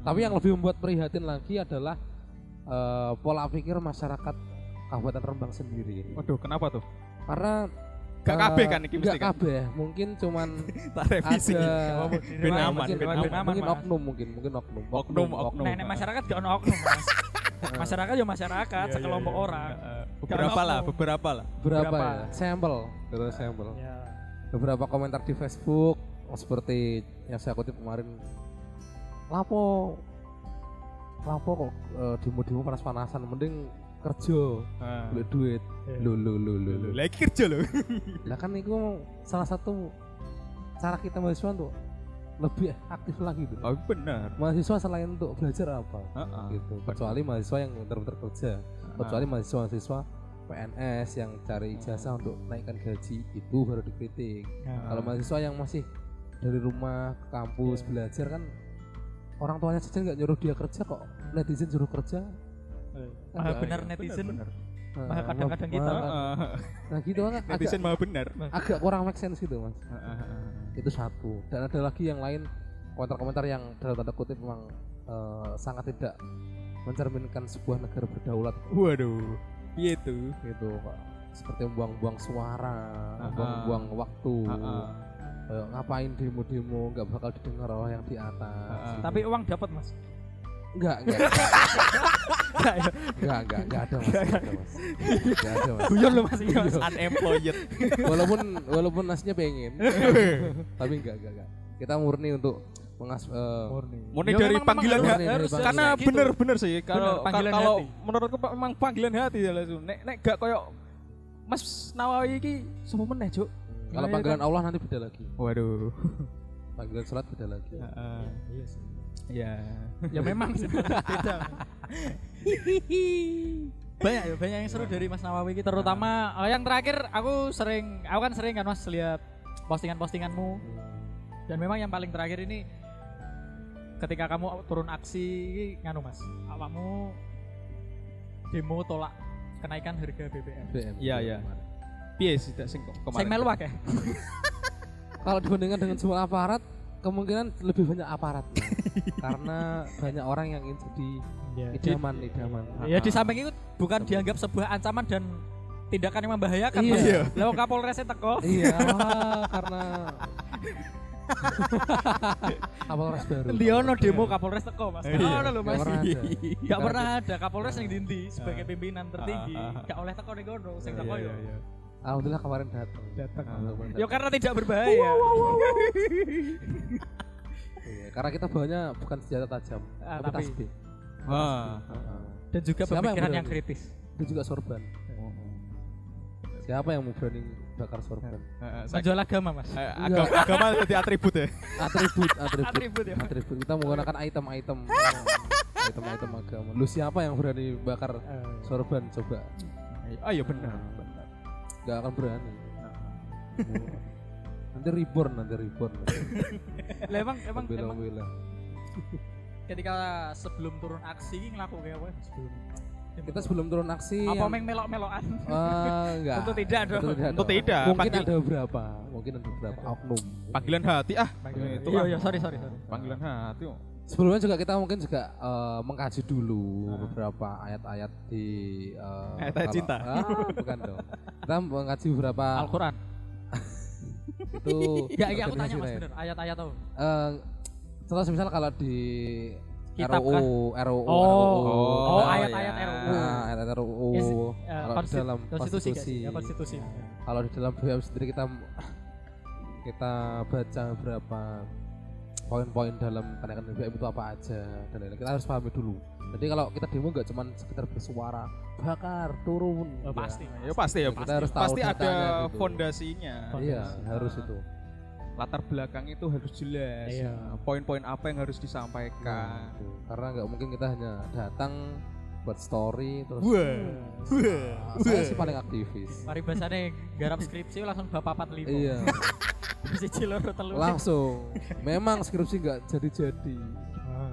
tapi yang lebih membuat prihatin lagi adalah eh, pola pikir masyarakat Kabupaten Rembang sendiri Waduh, kenapa tuh? karena Gak kabeh kan iki mesti nggak kan? kabeh mungkin cuman Tak revisi. ada Ben aman, mungkin, ben mungkin, aman. mungkin Mas. oknum mungkin mungkin oknum Oknum, oknum. Nah, ini masyarakat gak ono oknum mas. masyarakat ya masyarakat, Iya, sekelompok iya, iya. orang. Beberapa lah, beberapa lah. berapa Berapa? ya sampel terus sampel Ya. beberapa komentar di Facebook oh, seperti yang saya kutip kemarin lapo lapo kok eh, demo-demo panas-panasan mending kerja Heeh. beli duit Iya. lu lu lu lu lu Lagi kerja loh. lah kan itu salah satu cara kita mahasiswa untuk lebih aktif lagi gitu Oh, benar. mahasiswa selain untuk belajar apa? Heeh. gitu. kecuali mahasiswa yang benar-benar kerja. Kecuali mahasiswa-mahasiswa PNS yang cari ijazah untuk naikkan gaji itu baru dikritik Ya. kalau mahasiswa yang masih dari rumah ke kampus belajar kan orang tuanya saja nggak nyuruh dia kerja kok. Netizen suruh kerja. Ah, Enggak, benar iya, netizen. benar, Nah, kadang-kadang kita- nah gitu kan agak, Netizen malah benar. agak kurang make sense gitu mas. Heeh, heeh. Itu satu dan ada lagi yang lain komentar-komentar yang dalam tanda kutip memang eh, sangat tidak mencerminkan sebuah negara berdaulat Waduh. Iya gitu Pak. seperti membuang-buang suara Ah, buang-buang waktu. Kayak ngapain demo-demo nggak bakal didengar oleh yang di atas Ah, gitu. Tapi uang dapat mas. enggak enggak Enggak ya. enggak enggak enggak ada mas enggak ada mas enggak Guyon lu mas. Iya, mas. Unemployed. walaupun walaupun nasinya pengen tapi enggak enggak enggak kita murni untuk mengas eh, Murni Ya, dari panggilan hati. karena gitu. bener-bener sih kalau panggilan kalau menurutku Pak, memang panggilan hati ya langsung nek nek gak koyo Mas Nawawi iki sapa meneh, Cuk? kalau Iya, panggilan kan? Allah nanti beda lagi Waduh. panggilan sholat beda lagi Heeh. Iya sih. Ya. Ya memang banyak ya banyak yang seru dari Mas Nawawi kita terutama eh, yang terakhir aku sering aku kan sering kan Mas lihat postingan-postinganmu dan memang yang paling terakhir ini ketika kamu turun aksi nganu Mas awakmu demo tolak kenaikan harga BBM BM Iya, iya. Piye sih tak sing kemarin? Sing melu akeh. kalau dibandingkan dengan jumlah aparat kemungkinan lebih banyak aparat karena banyak orang yang ingin jadi idaman idaman Ya di samping itu bukan dianggap sebuah ancaman dan tindakan yang membahayakan Mas. Iya. Lalu Kapolresnya teko. iya wah, karena Kapolres baru Liono demo Kapolres teko Mas. Iya. Ono lho Mas. Nggak pernah ada. Gak pernah ada Kapolres yang dindi sebagai Ah. pimpinan tertinggi. Ah, ah. Gak oleh teko ning kono, sing Iya, teko iya, yo. Iya. alhamdulillah kemarin datang Datang. Datang. karena tidak berbahaya. Iya, karena kita bawanya bukan senjata tajam Ah, tapi tapi- tasbih Wah. Heeh. Dan juga Siapa yang pemikiran yang kritis. itu juga sorban siapa yang mau berani bakar sorban Heeh, saya- Menjual agama Mas. eh, agama, agama jadi atribut ya. atribut atribut Atribut ya. atribut kita menggunakan item-item item-item agama lu siapa yang berani bakar sorban coba Ah iya benar. Nggak akan berani. Nanti reborn nanti reborn. Lah emang emang, emang ketika sebelum turun aksi ini ngelaku kayak apa? Sebelum. Kita sebelum turun aksi apa yang- meng melok-melokan? Eh, enggak Tentu tidak dong. Tentu tidak. mungkin Panggil- ada beberapa. Mungkin ada beberapa. Oknum. Panggilan hati ah. Iya, Itu iya iya sorry sorry sorry. Panggilan hati. oh. Sebelumnya juga kita mungkin juga eh, mengkaji dulu Ah. beberapa ayat-ayat di eh, Ayat-ayat kalau- cinta. ah, bukan dong kita mengkaji beberapa Al-Quran itu ya iya aku tanya mas bener ayat-ayat tuh Eh, contoh misal kalau di Kitab RUU, RUU, Oh. RUU. Oh, iya. ayat-ayat RUU. Nah, ayat RUU. Yes, eh, kalau di konsti- dalam konstitusi konstitusi? Ya, konstitusi kalau di dalam BM sendiri kita kita baca beberapa poin-poin dalam kenaikan BBM itu apa aja dan lain-lain. kita harus pahami dulu. Jadi kalau kita demo nggak cuma sekedar bersuara bakar turun. Oh, Nggak. pasti Ya pasti ya. Kita Pasti, harus tahu pasti ada gitu. fondasinya. Iya, Fondasi. harus itu. Latar belakang itu harus jelas. Iya. Nah, Poin-poin apa yang harus disampaikan. Nah, itu. Karena nggak mungkin kita hanya datang buat story terus Wah. Ah, saya sih paling aktivis. mari bahasanya garap skripsi langsung bapak 45 Iya, telu langsung. Memang skripsi nggak jadi-jadi.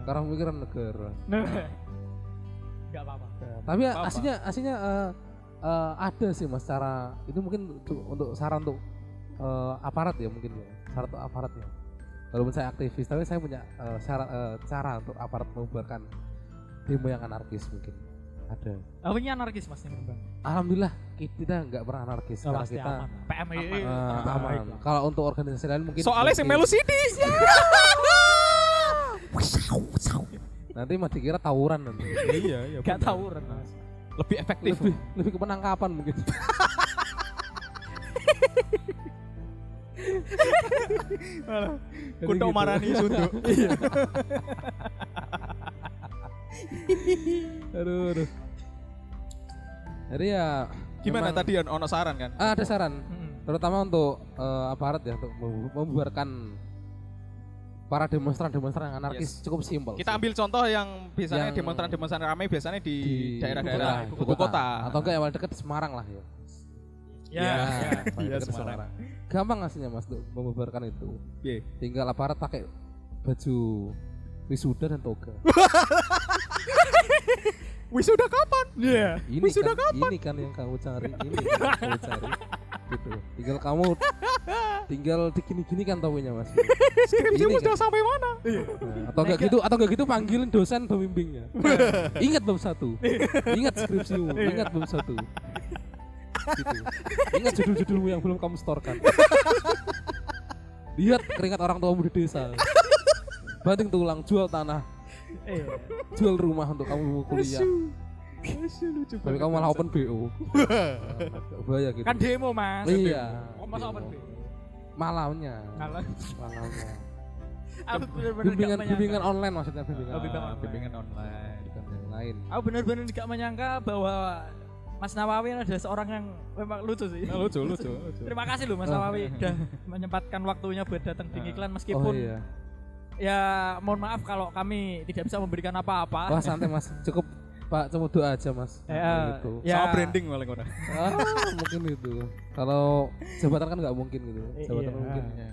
Karena pemikiran negara. nggak apa-apa Tapi Apa-apa. aslinya aslinya eh, eh, ada sih mas cara itu mungkin untuk, untuk saran untuk eh, aparat ya mungkin ya saran untuk aparat ya. Walaupun saya aktivis, tapi saya punya eh, cara eh, cara untuk aparat membubarkan demo yang anarkis mungkin ada. oh ini anarkis mas ini bang Alhamdulillah kita nggak pernah anarkis oh, pasti kita aman PMI eh, tambah aman. baik. Kalau untuk organisasi lain mungkin Soalnya sing melu nanti mah dikira tawuran nanti. Iya, iya. Gak Ren, mas Lebih efektif. lebih lebih ke penangkapan mungkin. Gitu. marani sunduk. aduh, aduh. Jadi ya Gimana memang- tadi on- ono saran kan? Ah, ada saran Mm. terutama untuk eh, aparat ya untuk membu- membubarkan para demonstran-demonstran yang anarkis cukup simpel. Kita sih. ambil contoh yang biasanya demonstran-demonstran ramai biasanya di, daerah-daerah ibu ibu kota. atau enggak yang paling dekat Semarang lah ya. ya, Ya. ya. Di Semarang. Gampang aslinya Mas untuk membubarkan itu. Piye? Tinggal aparat pakai baju wisuda dan toga. Wisuda kapan? Iya. Ini Wisuda kan, ini kan yang kamu cari, ini kan yang kamu cari. Gitu. Tinggal kamu tinggal digini-gini kan topinya Mas. Skripsimu Ini sudah kan. sampai mana? Nah, atau enggak gitu atau enggak gitu panggilin dosen pembimbingnya ingat bab satu ingat skripsimu ingat bab satu gitu. ingat judul-judulmu yang belum kamu setorkan lihat keringat orang tuamu di desa banting tulang jual tanah. Eh, jual rumah untuk kamu kuliah. Asyik, lucu tapi kamu malah open BO bahaya gitu. Kan demo mas. Iya. Kok masa open. BO? malamnya. Malamnya. Aku bener-bener bimbingan bimbingan online maksudnya bimbingan Oh, bimbingan online. bimbingan online. bukan yang lain. Aku bener-bener gak menyangka bahwa Mas Nawawi ada seorang yang memang lucu sih. Nah, lucu, lucu, lucu. Terima kasih loh Mas Oh. Nawawi. Udah menyempatkan waktunya buat datang di iklan oh meskipun iya ya mohon maaf kalau kami tidak bisa memberikan apa-apa. Wah santai mas, cukup Pak cuma doa aja mas. Ya, gitu. ya. Sama branding paling orang. Ah, mungkin itu. Kalau jabatan kan nggak mungkin gitu. Jabatan iya. mungkin. Ya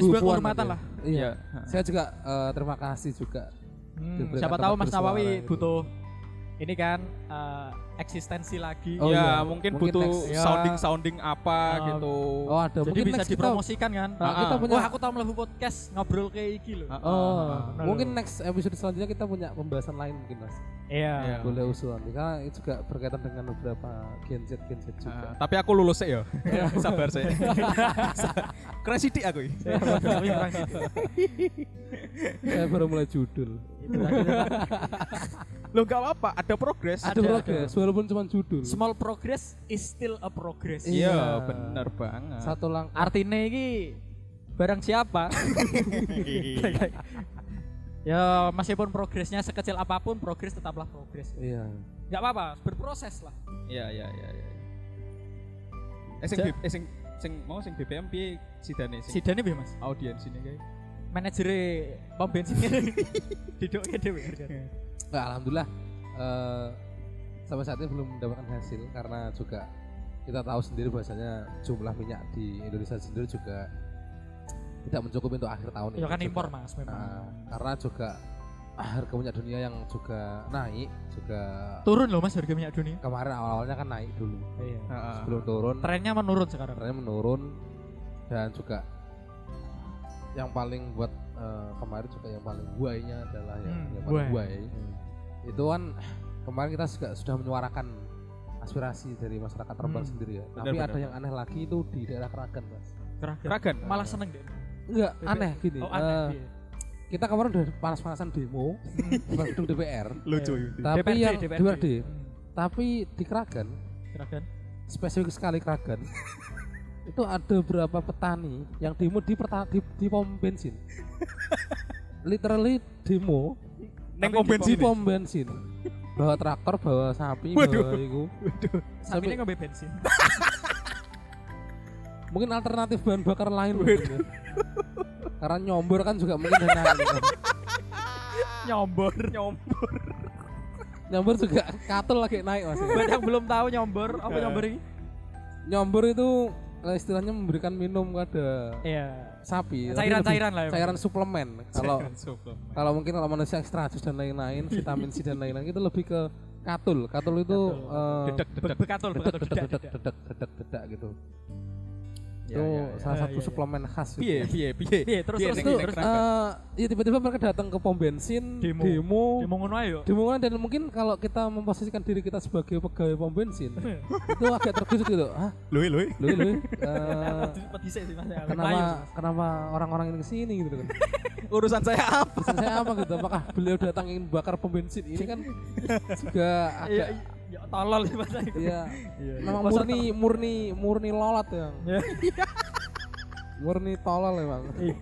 sebuah kehormatan lah. Iya. Saya juga eh, terima kasih juga. Hmm, siapa tahu Mas Nawawi gitu. butuh ini kan eh, eksistensi lagi. Oh, ya iya. mungkin, Mungkin butuh next. Ya. sounding sounding apa Ah, gitu. Oh ada. Jadi mungkin bisa next kita, dipromosikan kan. Nah, kita Ah, punya. Wah, aku tahu melebu podcast ngobrol kayak iki loh. Ah, Oh, ah, benar mungkin next episode selanjutnya kita punya pembahasan lain mungkin mas. Iya. Iya. Boleh usulan. Karena itu juga berkaitan dengan beberapa gen Z gen Z ah. juga. Ah, tapi aku lulus sih ya. Sabar sih. Keren sidik aku. Saya baru mulai judul. Itu tadi. Lo gak apa-apa, ada progres. Ada Ada, progres walaupun cuma judul. Small progress is still a progress. Iya. Iya, bener banget. Satu langkah. Artinya ini barang siapa? ya meskipun progresnya sekecil apa pun, progres tetaplah progres. Iya. Gak apa-apa, berproses lah. Iya, iya, iya, iya. Eh sing eh sing sing mau sing BBM piye sidane Si sing Dani bi mas, audiens ini kayak. Manajer pom bensin diduknya dewe. Nggak, alhamdulillah eh, sampai saat ini belum mendapatkan hasil karena juga kita tahu sendiri bahwasanya jumlah minyak di Indonesia sendiri juga tidak mencukupi untuk akhir tahun Ya kan impor Mas memang. Nah, karena juga harga minyak dunia yang juga naik juga Turun loh Mas harga minyak dunia. kemarin awal-awalnya kan naik dulu Iya. Sebelum turun Trennya menurun sekarang. trennya menurun dan juga yang paling buat eh, kemarin juga yang paling buainya adalah yang, Hmm, yang paling buai. buai itu kan kemarin kita juga sudah menyuarakan aspirasi dari masyarakat terbang Hmm. sendiri ya Benar, tapi benar. ada yang aneh lagi itu di daerah Keragan mas Keragan. Keragan. Malah seneng deh. enggak aneh gini Oh aneh. eh, iya. kita kemarin udah panas-panasan demo di depan gedung DPR Lucu Iya. tapi DPRD, yang DPRD. DPRD Hmm, tapi di Keragan Keragan. spesifik sekali Keragan itu ada beberapa petani yang demo di, perta- di, di pom bensin literally demo Neng pom bensin. di pom bensin bawa traktor bawa sapi Waduh. bawa itu Sapi ini ngombe bensin. mungkin alternatif bahan bakar lain mungkin ya. karena nyombor kan juga mungkin dan naik kan. nyombor. Nyombor. nyombor juga katul lagi naik mas ya. Buat yang belum tahu nyombor, apa nyombor ini? nyombor itu istilahnya memberikan minum pada Iya. sapi. Cairan-cairan lah ya. cairan suplemen. Kalau kalau mungkin kalau manusia ekstra jus dan lain-lain vitamin C dan lain-lain itu lebih ke katul. Katul itu eh, Dedek, dedek. Dedek dedek dedek dedek dedek gitu itu ya, ya. salah satu ya, ya. suplemen khas gitu. Piye, piye, piye. Iya, terus Piye, terus terus eh, ya tiba-tiba mereka datang ke pom bensin Demo. demo Demo ngono ae yo. demo kan, dan mungkin kalau kita memposisikan diri kita sebagai pegawai pom bensin itu agak terkejut gitu ah Lui, lui. lu lu eh, ya. Kenapa kenapa orang-orang ini ke sini gitu kan Urusan saya apa? Pesan saya apa gitu apakah beliau datang ingin bakar pom bensin ini kan juga Iya, agak iya, tolol sih Mas. ya Iya. memang murni murni murni lolot ya Iya. murni tolol memang Iya,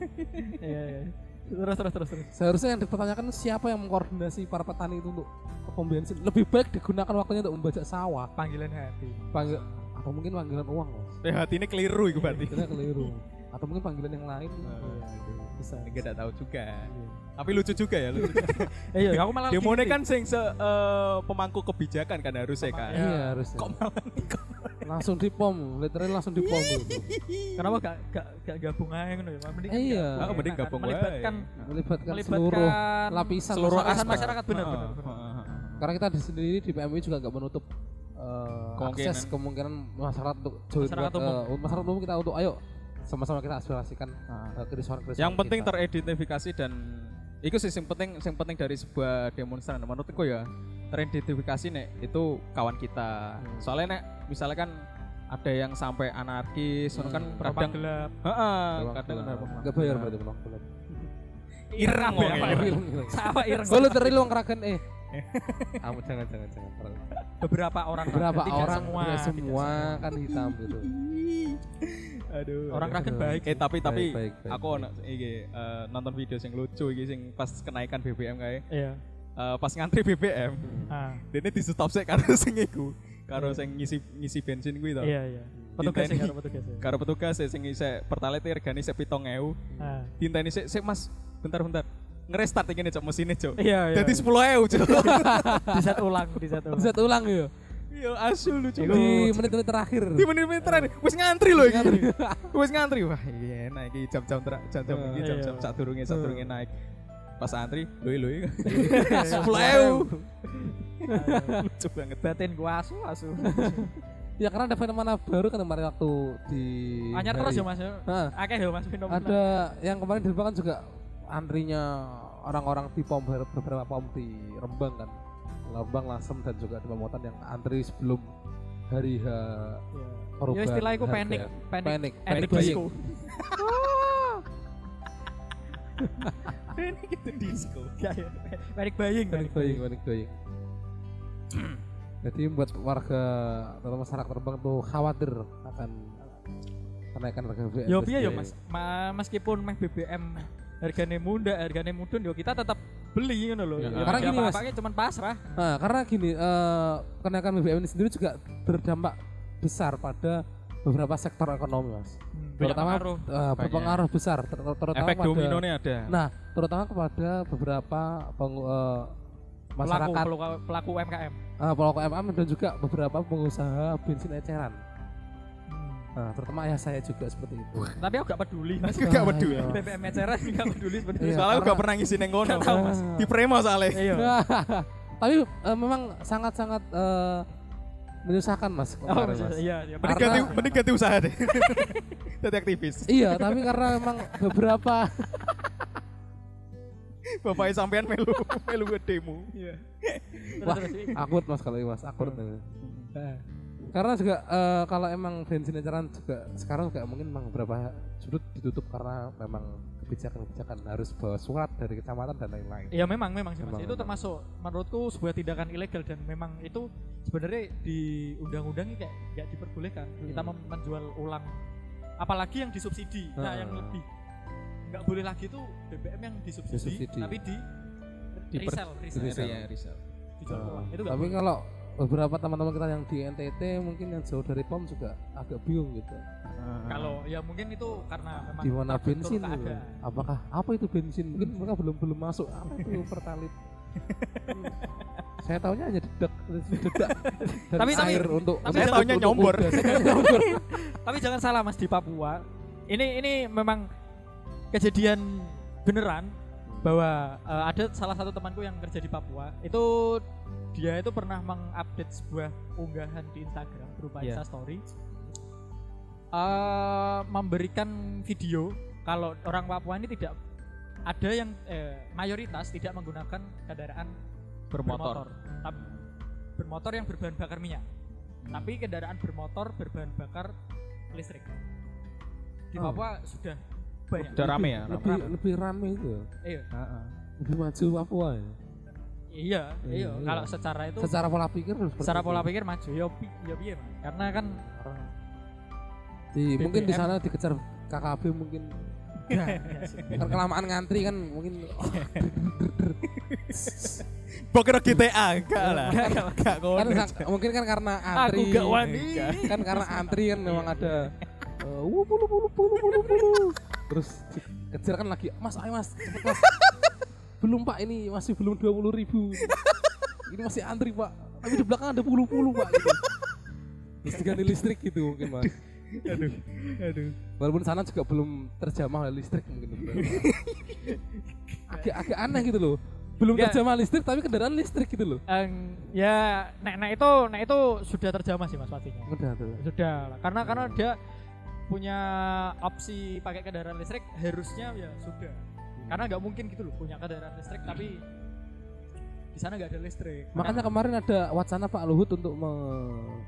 iya. Terus terus terus terus. seharusnya yang dipertanyakan siapa yang mengkoordinasi para petani itu untuk ke pom bensin lebih baik digunakan waktunya untuk membajak sawah Panggilan hati. panggil atau mungkin panggilan uang mas Eh, hati ini keliru itu berarti. kita keliru atau mungkin panggilan yang lain Bisa. Enggak tak tahu juga. Tapi lucu juga ya, lucu. Eh iya, aku malah Demo lagi- kan sing se eh, pemangku kebijakan kan harusnya kan. Ya. iya harusnya Kok malah langsung di pom literally langsung di pom gitu Kenapa gak gak gak gabung aja ngono ya? Mending Eh, iya. Ah, mending gabung wae. melibatkan melibatkan, melibatkan seluruh lapisan seluruh masyarakat. lapisan masyarakat benar Heeh, benar. benar. heeh, heeh. karena kita di sendiri di PMI juga nggak menutup Kemungkinan. akses kemungkinan masyarakat untuk join Masyarakat umum. eh, masyarakat umum kita untuk ayo sama-sama kita aspirasikan Heeh. uh, kerisauan-kerisauan Yang penting kita. teridentifikasi dan itu sih yang penting yang penting dari sebuah demonstran menurutku ya teridentifikasi nek itu kawan kita. Hmm. Soalnya nek misalnya kan ada yang sampai anarkis, Hmm. kan Berapa kadang gelap? heeh, kadang benar. ada nggak bayar berarti. Ireng ya, wong Pak? ya. Ireng, ireng. Sama ireng. Oh, lu teri lu ngeragen eh. Kamu jangan jangan jangan. Beberapa orang Beberapa orang semua, semua kan hitam gitu. Aduh. Orang aduh. Baik. Eh tapi tapi Baik, baik, baik, aku baik. ono iki eh, nonton video sing lucu iki sing pas kenaikan BBM kae. Iya. Eh, pas ngantri BBM, Ah, dene di stop sik karo sing iku, karo sing ngisi ngisi bensin kuwi to. iya iya. Petugas karo petugas. ya. Karo petugas sing isek pertalite regane sik 7000. Ah. Dinteni sik sik Mas, bentar-bentar. Ngerestart iki nih cok mesinnya cok. Iya iya. Jadi 10.000 cok. di set ulang, di set ulang. Bisa ulang ya Iya asu lucu. di menit-menit terakhir. di menit-menit terakhir wis ngantri loh iki. Wis ngantri. Wah, iya enak iki jam-jam ter- jam-jam iki Iya. jam-jam sak durunge sak durunge naik. Pas antri, loi loi. Sepuluh 10.000. Lucu banget. Batin gua asu asu. Ya karena ada fenomena baru kan kemarin waktu di Anyar terus ya Mas. ya? Akeh ya Mas fenomena. ada yang kemarin di kan juga antrinya orang-orang di pom beberapa pom di Rembang kan Lambang Lasem dan juga di Pamotan yang antri sebelum hari H Iya. perubahan Ya istilah harga. panik, panik, Panik, and panik disco. Ini gitu disco. Ya, ya. Panic buying, panik buying panik buying jadi buat warga atau masyarakat terbang tuh khawatir akan kenaikan harga BBM Yo piye yo ya. Mas? Ma- meskipun meh BBM harganya muda, harganya mudun yo kita tetap beli ngono lho. Ya, Ya, karena gini, Mas. cuman pasrah. Nah, karena gini, eh, kenaikan BBM ini sendiri juga berdampak besar pada beberapa sektor ekonomi, Mas. Hmm, Terutama pengaruh. eh, berpengaruh besar, ter- ter- terutama Efek pada, ada. Nah, terutama kepada beberapa pengu- eh, pelaku, masyarakat, pelaku, pelaku UMKM. eh, pelaku MM dan juga beberapa pengusaha bensin eceran. Nah, terutama ayah saya juga seperti itu. Tapi aku gak peduli. Mas. Gak peduli. Iya. BBM eceran gak peduli sebenarnya. Iya, Soalnya aku gak pernah ngisi neng kono. Gak tahu, Mas. Di premo soalnya. Iya. Tapi eh, memang sangat-sangat eh, menyusahkan mas. Oh, kemarin, mas. iya, iya. Mending ganti, mending ganti usaha deh. Jadi aktivis. Iya, tapi karena memang beberapa Bapaknya sampean melu melu demo. Iya. Wah, akut mas kalau ini mas, akut. Nah, Karena juga eh, kalau emang bensin eceran juga sekarang juga mungkin memang beberapa sudut ditutup karena memang kebijakan-kebijakan harus bawa surat dari kecamatan dan lain-lain. Iya memang memang sih mas. Memang, itu memang. termasuk menurutku sebuah tindakan ilegal dan memang itu sebenarnya di undang-undang kayak nggak diperbolehkan kita Hmm. mem- menjual ulang apalagi yang disubsidi. Nah Ah. yang lebih nggak boleh lagi tuh BBM yang disubsidi, Disubsidi. tapi di, Diper- resell, resell, resell. Dijual Eh, ulang. Itu tapi boleh. kalau beberapa teman-teman kita yang di NTT mungkin yang jauh dari POM juga agak bingung gitu. kalau ya mungkin itu karena memang Di mana bensin? keadaan. Apakah apa itu bensin? Mungkin mereka belum belum masuk. Apa itu pertalit? Hmm, saya tahunya hanya dedak, dedak dan Tapi- tapi- air untuk. tapi untuk-. Saya tahunya nyombor. Tapi jangan salah Mas di Papua. Ini ini memang kejadian beneran bahwa eh, ada salah satu temanku yang kerja di Papua. Itu dia itu pernah mengupdate sebuah unggahan di Instagram berupa. Insta story. eh, memberikan video kalau orang Papua ini tidak ada yang eh, mayoritas tidak menggunakan kendaraan Bermotor. Tapi bermotor yang berbahan bakar minyak. Tapi kendaraan bermotor berbahan bakar listrik. Di Oh. Papua sudah banyak. Udah rame ya, Lebih lebih rame itu. Iya, Lebih maju Papua ya. iya, iya. Iya. Kalau secara itu Secara pola pikir secara pola pikir maju. Ya ya piye, Mas? Karena kan di mungkin di BBM. sana dikejar KKB mungkin kan kelamaan ngantri kan mungkin oh, Pokoknya GTA enggak lah. Enggak, kan mungkin kan karena aku antri gak wani. kan karena antri kan memang ada wuh, pulu pulu pulu pulu pulu terus kejar kan lagi mas ayo mas cepet mas belum pak ini masih belum dua puluh ribu ini masih antri pak tapi di belakang ada puluh puluh pak gitu. terus diganti listrik gitu mungkin mas Aduh. Aduh. walaupun sana juga belum terjamah oleh listrik mungkin agak agak aneh gitu loh belum Enggak. terjamah listrik tapi kendaraan listrik gitu loh Eng, ya nek nek itu nek itu sudah terjamah sih Mas pastinya. udah tuh Sudah lah. Karena karena dia punya opsi pakai kendaraan listrik harusnya ya sudah. Karena nggak mungkin gitu loh punya kendaraan listrik tapi di sana nggak ada listrik. Makanya kemarin ada wacana Pak Luhut untuk me-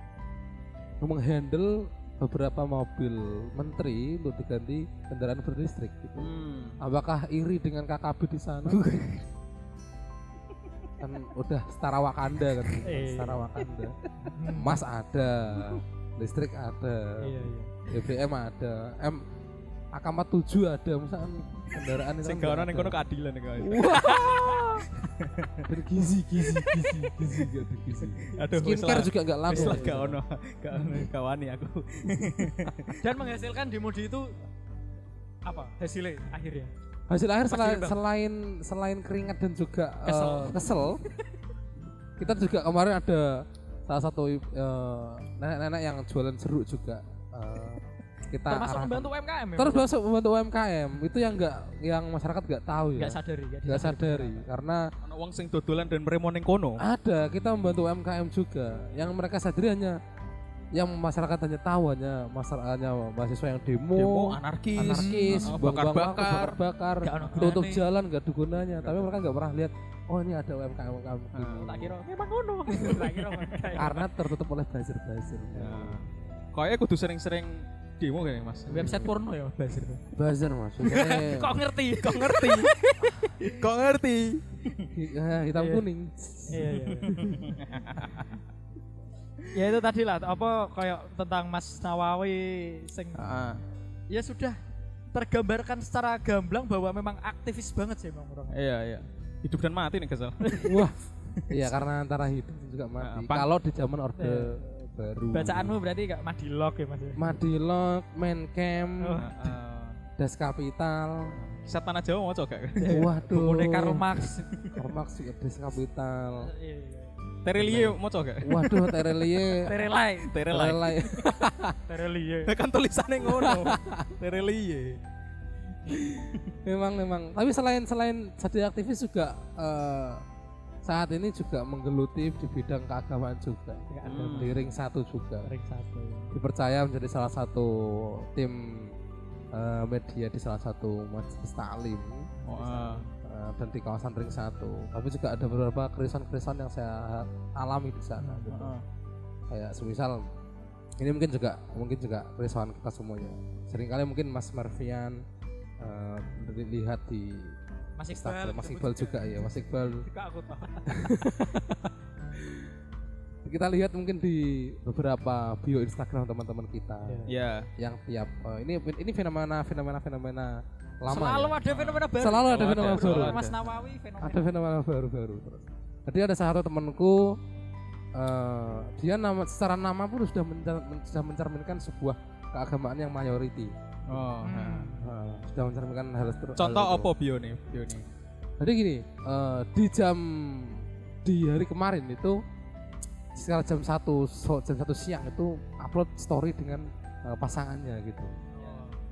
menghandle beberapa mobil menteri untuk diganti kendaraan berlistrik. Gitu. Hmm. Apakah iri dengan KKB di sana? kan udah setara Wakanda kan, Eh. setara Wakanda. Hmm. Mas ada, listrik ada, Iya iya. BBM ada, M AK47 ada, misalkan kendaraan itu Sing ono nggak ning kono keadilan guys. Wah. Bergizi, gizi, gizi, gizi, gak gizi. Aduh, wis Skincare lah. juga gak laku. Wis lah gak ono. Gak ono gak wani aku. Dan menghasilkan di Mudi itu apa hasilnya akhirnya? Hasil akhir Pasti selain, selain selain keringat dan juga eh, Kesel. kesel, kita juga kemarin ada salah satu eh, nenek-nenek yang jualan jeruk juga. Eh, kita Termasuk arahkan. membantu UMKM ya. Terus Mas? masuk membantu UMKM itu yang enggak yang masyarakat nggak tahu ya, nggak sadari, nggak nggak disadari. sadari karena Ono wong sing dodolan dan meremo ning kono. ada kita membantu UMKM juga. Yang mereka sadari hanya yang masyarakat hanya tahu hanya masalahnya mahasiswa yang demo, Demo anarkis. anarkis, buang-buang waktu, bakar-bakar. ono tutup jalan nggak ada gunanya. Tapi mereka nggak pernah lihat, oh ini ada UMKM UMKM Ah. Tak kira memang ngono. Tak kira Karena tertutup oleh buzzer-buzzer. Ya. Kayaknya kudu sering-sering demo kayaknya Mas. website porno ya tuh. Buzzer maksudnya Kok ngerti? Kok ngerti? Kok ngerti? eh, hitam Iya. kuning. Iya iya. ya itu tadi lah apa kayak tentang Mas Nawawi sing Heeh. ya sudah tergambarkan secara gamblang bahwa memang aktivis banget sih memang orang. Iya, iya. Hidup dan mati nih kesel. Wah. Iya karena antara hidup juga mati. Kalau di zaman orde baru. Bacaanmu berarti gak madilog ya Mas. ya? Madilog, Mencam, Oh. Heeh. Das Kapital. Kisah tanah Jawa mau coba? Waduh. Bukunya Karl Marx. Karl Marx juga Das Kapital. Iya, iya. Terelie moco gak? Waduh, Terelie. Terelai. Terelai. Terelie. Terelie. kan tulisannya ngono. Terelie. memang memang. Tapi selain selain jadi aktivis juga eh, saat ini juga menggeluti di bidang keagamaan juga. Hmm. Di ring satu juga. Ring satu. Dipercaya menjadi salah satu tim eh, media di salah satu majelis taklim. Wah. eh, dan di kawasan ring satu. Tapi juga ada beberapa keresahan-keresahan yang saya alami di sana. Gitu. Heeh. Kayak semisal ini mungkin juga mungkin juga keresahan kita semuanya. Seringkali mungkin Mas Marvian eh, dilihat di Mas Instagram Iqbal. Mas Iqbal juga ya Mas Iqbal Juga aku tahu. kita lihat mungkin di beberapa bio Instagram teman-teman kita Ya. yang tiap eh, ini ini fenomena fenomena fenomena lama Selalu ya. ada fenomena baru. selalu ada fenomena ada, baru Mas Nawawi fenomena. ada fenomena baru-baru terus. Jadi ada salah satu temanku eh, dia nama secara nama pun sudah mencerminkan sebuah keagamaan yang mayoriti. Oh. nah. Eh, sudah mencerminkan hal itu. Contoh apa bio nih? Bio nih. Jadi gini, eh, di jam di hari kemarin itu sekitar jam satu so- jam satu siang itu upload story dengan eh, pasangannya gitu.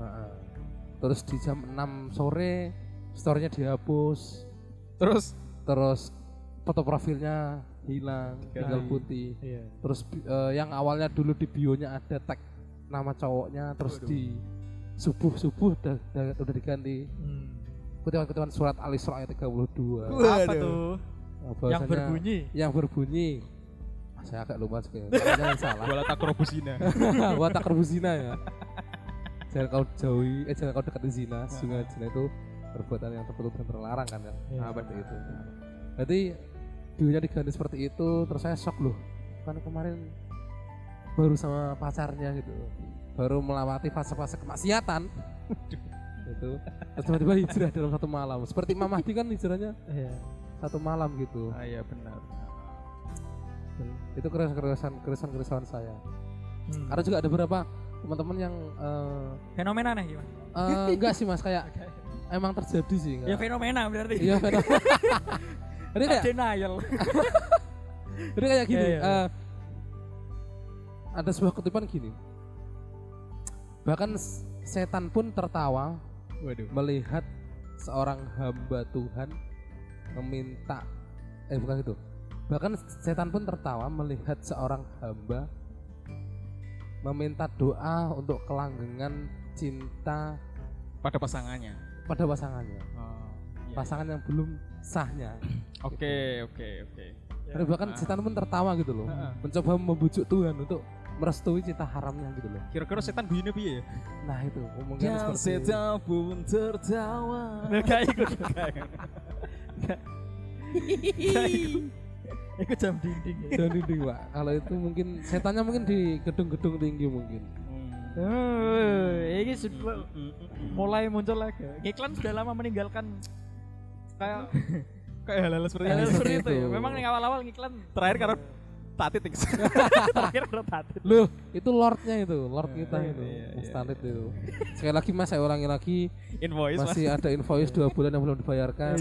Heeh. Terus di jam 6 sore storynya dihapus, Terus terus foto profilnya hilang, tinggal putih. Iya. Terus eh, yang awalnya dulu di bionya ada tag nama cowoknya, terus Waduh. di subuh subuh udah, udah, udah diganti Hmm. kutipan-kutipan surat Al Isra ayat 32. Apa Waduh. tuh? Nah, Yang berbunyi. yang berbunyi saya agak lupa juga jangan salah takrobusina. buat tak zina ya jangan kau jauhi eh jangan kau dekati zina sehingga zina itu perbuatan yang tertutup dan terlarang kan ya Iya. nah, seperti itu berarti bionya diganti seperti itu terus saya shock loh kan kemarin baru sama pacarnya gitu baru melewati fase-fase kemaksiatan itu terus tiba-tiba hijrah dalam satu malam seperti Imam Mahdi kan hijrahnya Iya. satu malam gitu Ah iya benar. itu keresahan keresahan keresahan saya Hmm. Karena juga ada beberapa teman-teman yang eh, fenomena nih gimana? eh, enggak sih mas kayak emang terjadi sih Ya enggak. fenomena berarti. Iya fenomena. Jadi kayak Denial. jadi kayak gini. Iya, iya. eh, ada sebuah kutipan gini. Bahkan setan pun tertawa Waduh. melihat seorang hamba Tuhan meminta eh bukan itu. Bahkan setan pun tertawa melihat seorang hamba meminta doa untuk kelanggengan cinta Pada pasangannya. pada pasangannya. Oh, iya. Pasangan yang belum sahnya. Oke, oke, oke. Dan bahkan Ah. setan pun tertawa gitu loh. Ah. Mencoba membujuk Tuhan untuk merestui cinta haramnya gitu loh. Kira-kira setan bunyinya piye? Nah itu Dan seperti setan pun tertawa. Enggak ikut. Ikut jam dinding. ya. dan ini pak. Kalau itu mungkin setannya mungkin di gedung-gedung tinggi mungkin. Hmm. Oh, ini sudah mulai muncul lagi. Iklan sudah lama meninggalkan kayak Kayak hal-hal seperti hal ini. seperti seperti itu. ya. itu. Memang yang awal-awal iklan Terakhir karena tatit terakhir kalau tatit. Loh, itu lordnya itu, lord Iya, kita iya, itu, iya, iya, Mustanid itu. Sekali lagi mas, saya ulangi lagi, Invoice Mas. masih ada invoice dua bulan yang belum dibayarkan.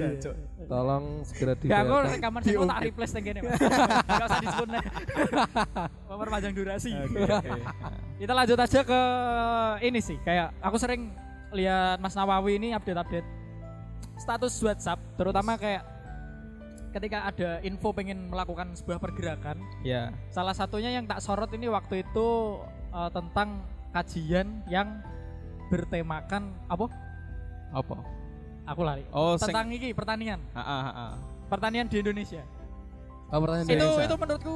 Tolong segera Gak aku dibayarkan. rekaman saya mau tak replace teng kene, Mas. Enggak usah disebut nih. Memperpanjang durasi. Oke, oke. Kita lanjut aja ke ini sih, kayak aku sering lihat Mas Nawawi ini update-update status WhatsApp, terutama kayak ketika ada info pengen melakukan sebuah pergerakan. Ya. Salah satunya yang tak sorot ini waktu itu eh, tentang kajian yang bertemakan apa? Apa? Aku lari. Oh, sing Tentang ini pertanian, ah, ah, ah. pertanian di Indonesia. Oh, pertanyaan Itu Indonesia. itu menurutku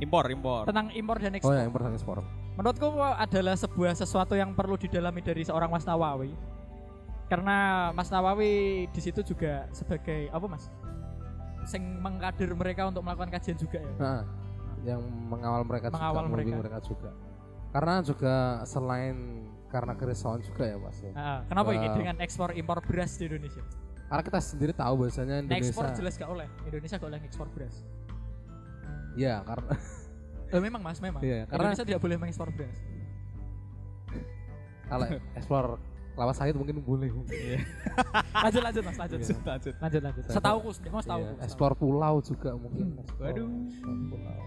impor, impor. tentang impor dan Oh ekspor. ya, yang pertanyaan sport. Menurutku adalah sebuah sesuatu yang perlu didalami dari seorang Mas Nawawi. Karena Mas Nawawi di situ juga sebagai apa Mas? Sing mengkader mereka untuk melakukan kajian juga ya. Nah, yang mengawal mereka Mengawal juga, mereka. mereka juga. Karena juga selain karena kerisauan juga ya mas ya. Ah, kenapa ini Wow. dengan ekspor impor beras di Indonesia? Karena kita sendiri tahu bahwasanya Indonesia. Ekspor jelas gak oleh. Indonesia gak oleh ekspor beras. Ya karena Eh, memang Mas, memang. Iya, karena- Indonesia tidak boleh mengekspor beras. kalau ekspor kelapa sawit mungkin boleh. lanjut lanjut mas lanjut Iya. lanjut lanjut lanjut Saya setahu tahu. ku setahu Iya, ku ekspor pulau juga mungkin. Hmm. Waduh. ekspor pulau.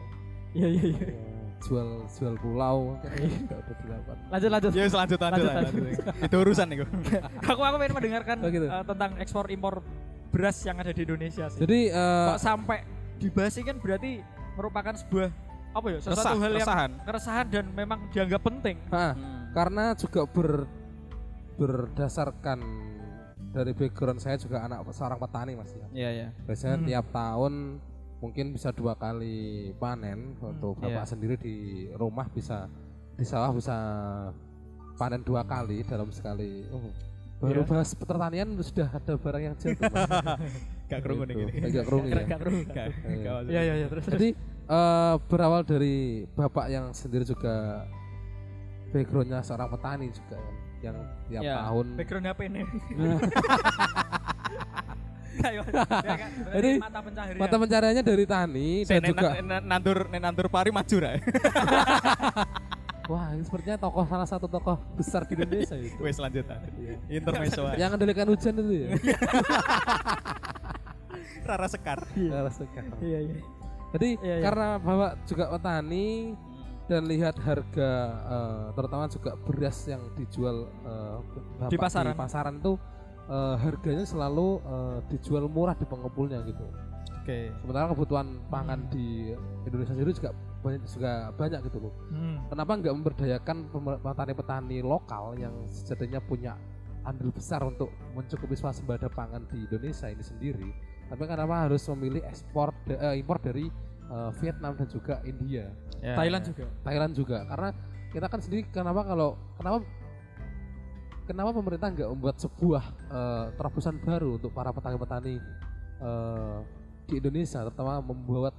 iya iya iya Iya, jual jual pulau nggak udah dilakukan. lanjut lanjut ya lanjut lanjut, Lanjut, lanjut, lanjut. itu urusan nih aku aku pengen mendengarkan Oh, gitu. eh, tentang ekspor impor beras yang ada di Indonesia sih Jadi eh, kok sampai dibahas ini kan berarti merupakan sebuah apa ya sesuatu resah hal yang resahan keresahan dan memang dianggap penting ah, Hmm. karena juga ber berdasarkan dari background saya juga anak seorang petani mas ya. iya iya Biasanya Hmm. tiap tahun mungkin bisa dua kali panen untuk bapak Iya. sendiri di rumah bisa di sawah bisa panen dua kali dalam sekali. Oh, baru Iya. bahas pertanian sudah ada barang yang jatuh. Mas. gak kerungu nih Gitu. gini Agak kerungu ya. Gak perlu. Gak- Iya. gak masuk. iya iya iya terus. Jadi eh, berawal dari bapak yang sendiri juga backgroundnya seorang petani juga kan, yang tiap Ya, tahun background apa ini Kayak- ya kan? Jadi, mata pencaharian mata pencariannya dari tani Saya dan juga nandur nandur pari maju ra. wah ini sepertinya tokoh salah satu tokoh besar di Indonesia itu. Wes lanjut lanjut. Intermezzo. yang kendalikan hujan itu ya. Rara Sekar. Salah sekali. iya iya Jadi Iya, iya. karena bapak juga petani dan lihat harga eh, terutama juga beras yang dijual bapak Di pasaran. pasaran itu eh, harganya selalu eh, dijual murah di pengepulnya gitu. Oke. Sementara kebutuhan pangan di Indonesia sendiri juga banyak juga banyak gitu loh. Hmm. Kenapa nggak memberdayakan petani-petani lokal yang sejatinya punya andil besar untuk mencukupi swasembada pangan di Indonesia ini sendiri? Tapi kenapa harus memilih ekspor eh, impor dari eh, Vietnam dan juga India, Ya, Thailand ya. juga Thailand juga? Karena kita kan sendiri kenapa kalau kenapa kenapa pemerintah nggak membuat sebuah eh, terobosan baru untuk para petani-petani eh, di Indonesia, terutama membuat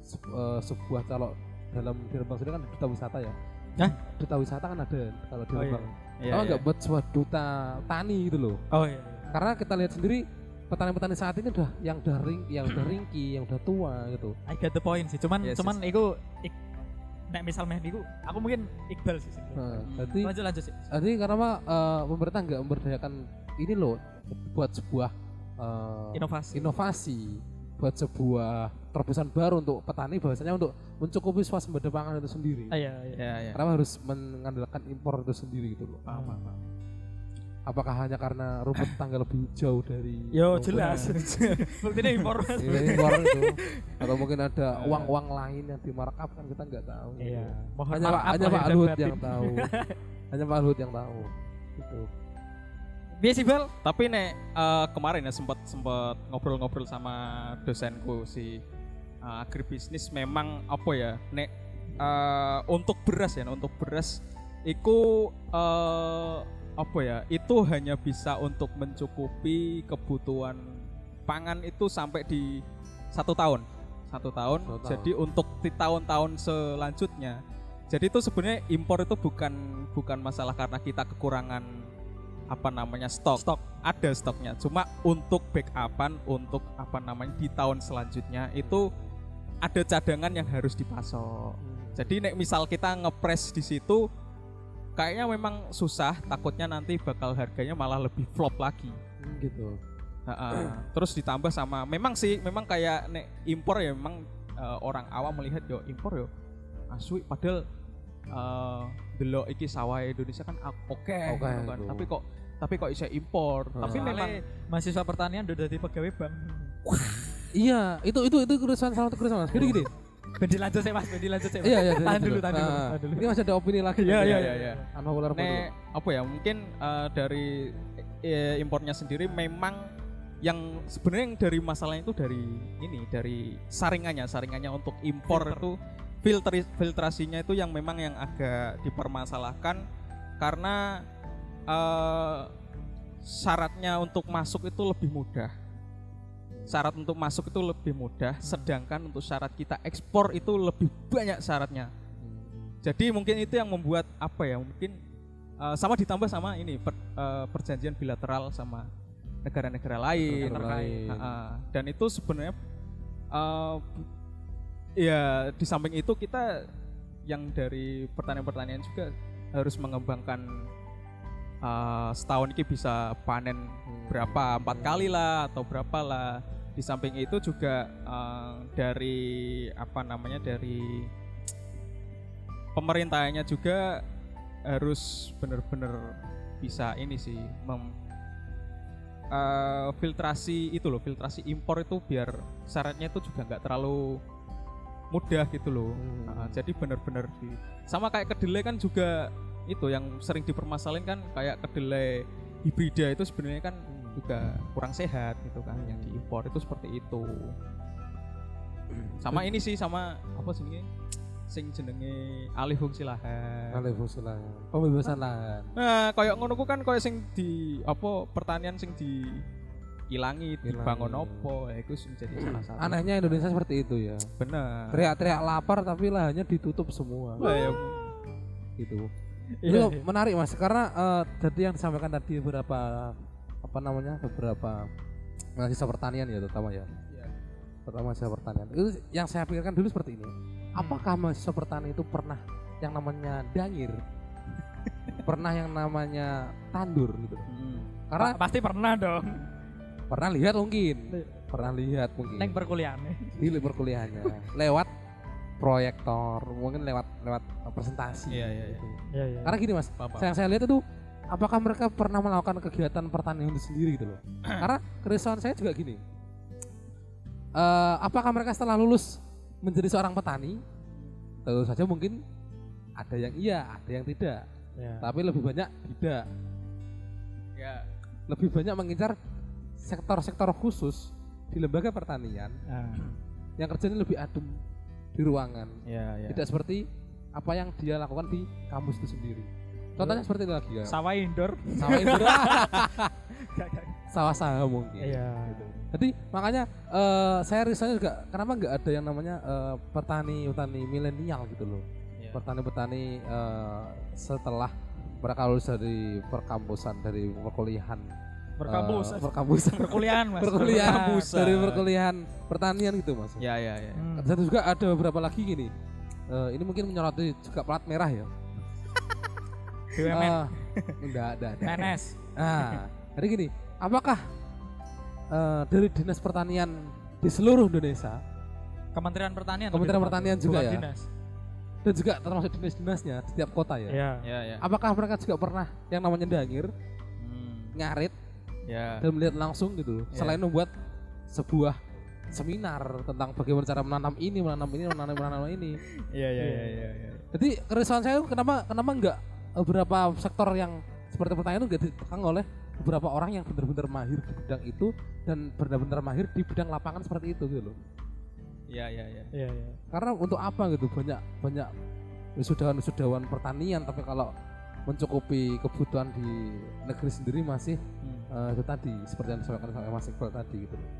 se- eh, sebuah kalau dalam di Rembang sendiri kan duta wisata ya. Hah? Duta wisata kan ada kalau di Oh, iya. Rembang. Iya, Kenapa iya. nggak buat sebuah duta tani gitu loh? oh iya Karena kita lihat sendiri petani-petani saat ini udah yang udah ring, yang udah ringki, yang udah tua gitu. I get the point sih cuman Yes, cuman iku ik, nek misal meh niku aku mungkin Iqbal sih. Nah, Hmm. jadi lanjut lanjut sih Jadi kenapa eh, pemerintah nggak memberdayakan ini loh buat sebuah eh, inovasi inovasi buat sebuah terobosan baru untuk petani bahwasanya untuk mencukupi swasembada pangan itu sendiri. Iya iya Iya. Kenapa harus mengandalkan impor itu sendiri gitu loh? paham paham paham. Apakah hanya karena rumput tangga lebih jauh dari yo jelas buktinya impor. Iya, impor itu atau mungkin ada uang-uang lain yang dimarkup kan kita nggak tahu. iya mohon Hanya Pak, hanya Pak Luhut yang tahu. hanya Pak Luhut yang tahu. Gitu. Biasa sih Bal Tapi nek eh, kemarin ya sempat sempat ngobrol-ngobrol sama dosenku si eh, agribisnis memang apa ya nek eh, untuk beras ya untuk beras itu eh, apa ya itu hanya bisa untuk mencukupi kebutuhan pangan itu sampai di satu tahun. Satu tahun. Satu tahun. jadi untuk di tahun-tahun selanjutnya. Jadi itu sebenarnya impor itu bukan bukan masalah karena kita kekurangan apa namanya stok. Stok. Ada stoknya. Cuma untuk backupan untuk apa namanya di tahun selanjutnya itu ada cadangan yang harus dipasok. Jadi nek misal kita ngepres di situ kayaknya memang susah takutnya nanti bakal harganya malah lebih flop lagi Hmm, gitu. Ha-ha. terus ditambah sama memang sih memang kayak nek impor ya memang eh, orang awam melihat yo impor yo asu padahal delok iki sawah Indonesia kan a- oke Oke, gitu kan. itu. tapi kok tapi kok bisa impor Hmm. tapi memang mahasiswa pertanian udah jadi pegawai bank Iya, itu itu itu kerusuhan salah satu kerusuhan Mas. Gini gini. Bedi lanjut sih mas, bedi lanjut sih mas. Iya iya. Tahan dulu, tahan dulu, Nah, tahan dulu. Ini masih ada opini lagi. Iya, iya, iya, iya. Unpopular nek opinion. apa ya mungkin eh, dari eh, impornya sendiri memang yang sebenarnya yang dari masalahnya itu dari ini dari saringannya saringannya untuk impor Filter. itu filteri, filtrasinya itu yang memang yang agak dipermasalahkan karena eh, syaratnya untuk masuk itu lebih mudah syarat untuk masuk itu lebih mudah sedangkan untuk syarat kita ekspor itu lebih banyak syaratnya jadi mungkin itu yang membuat apa ya mungkin uh, sama ditambah sama ini per- uh, perjanjian bilateral sama negara-negara lain. Negara lain. Ha-ha. dan itu sebenarnya uh, ya di samping itu kita yang dari pertanian-pertanian juga harus mengembangkan eh, setahun ini bisa panen berapa? Empat kali lah atau berapa lah. Di samping itu juga eh, dari apa namanya dari pemerintahnya juga harus benar-benar bisa ini sih mem, eh, filtrasi itu loh filtrasi impor itu biar syaratnya itu juga nggak terlalu mudah gitu loh. Hmm. Nah, jadi benar-benar di sama kayak kedelai kan juga itu yang sering dipermasalahin kan kayak kedelai hibrida itu sebenarnya kan juga kurang sehat gitu kan yang diimpor itu seperti itu sama ini sih sama apa sih ini sing jenenge alih fungsi lahan Alih fungsi lahan. Pembebasan lahan. nah kayak ngono ku kan kayak sing di apa pertanian sing di ilangi dibangun opo ya itu sing jadi salah satu Anehnya Indonesia seperti itu ya. bener Teriak-teriak lapar tapi lahannya ditutup semua. Wah, ya, Gitu. Iya, Itu menarik mas. Karena eh, jadi yang disampaikan tadi beberapa apa namanya beberapa mahasiswa pertanian ya terutama ya. Terutama mahasiswa pertanian. Itu yang saya pikirkan dulu seperti ini. Apakah mahasiswa pertanian itu pernah yang namanya dangir pernah yang namanya tandur gitu. Hmm. karena Pa- pasti pernah dong. pernah lihat mungkin. Pernah lihat mungkin. Neng perkuliahan. di perkuliahannya. Lewat proyektor mungkin lewat lewat presentasi Iya, iya, iya. gitu. Iya iya. karena gini mas Apa-apa. yang saya lihat itu apakah mereka pernah melakukan kegiatan pertanian itu sendiri gitu loh karena kerisauan saya juga gini Eh, apakah mereka setelah lulus menjadi seorang petani tentu saja mungkin ada yang iya ada yang tidak Iya. tapi lebih banyak tidak ya lebih banyak mengincar sektor-sektor khusus di lembaga pertanian Nah, yang kerjanya lebih adem di ruangan. Ya ya tidak seperti apa yang dia lakukan di kampus itu sendiri. Contohnya seperti itu lagi ya. Sawah indoor. sawah gak. sawah saham mungkin. Iya. jadi makanya eh, saya risetnya juga kenapa nggak ada yang namanya eh, petani petani milenial gitu loh. Iya. petani-petani eh, setelah mereka lulus dari perkampusan dari perkuliahan Berkampus. eh, perkampusan perkuliahan mas. perkuliahan Perkampusan. dari perkuliahan pertanian gitu mas ya ya ya Hmm. dan juga ada beberapa lagi gini Eh, ini mungkin menyoroti juga plat merah ya BUMN. Eh, enggak ada. PNS. Nah, jadi gini, apakah eh, dari dinas pertanian di seluruh Indonesia Kementerian Pertanian. Kementerian Pertanian juga ya? Dinas. dan juga termasuk dinas-dinasnya di setiap kota ya? Iya. ya ya Apakah mereka juga pernah yang namanya dangir, Hmm, ngarit ya dan melihat langsung gitu, loh, Iya. selain membuat sebuah seminar tentang bagaimana cara menanam ini, menanam ini, menanam menanam ini. ya ya ya ya ya. Jadi keresahan saya itu kenapa kenapa enggak beberapa sektor yang seperti pertanian itu enggak ditekan oleh beberapa orang yang benar-benar mahir di bidang itu dan benar-benar mahir di bidang lapangan seperti itu gitu loh. ya ya ya Iya iya. Karena untuk apa gitu banyak banyak wisudawan-wisudawan pertanian tapi kalau mencukupi kebutuhan di negeri sendiri masih Hmm. Eh, itu tadi seperti yang disampaikan oleh Mas Iqbal tadi gitu loh.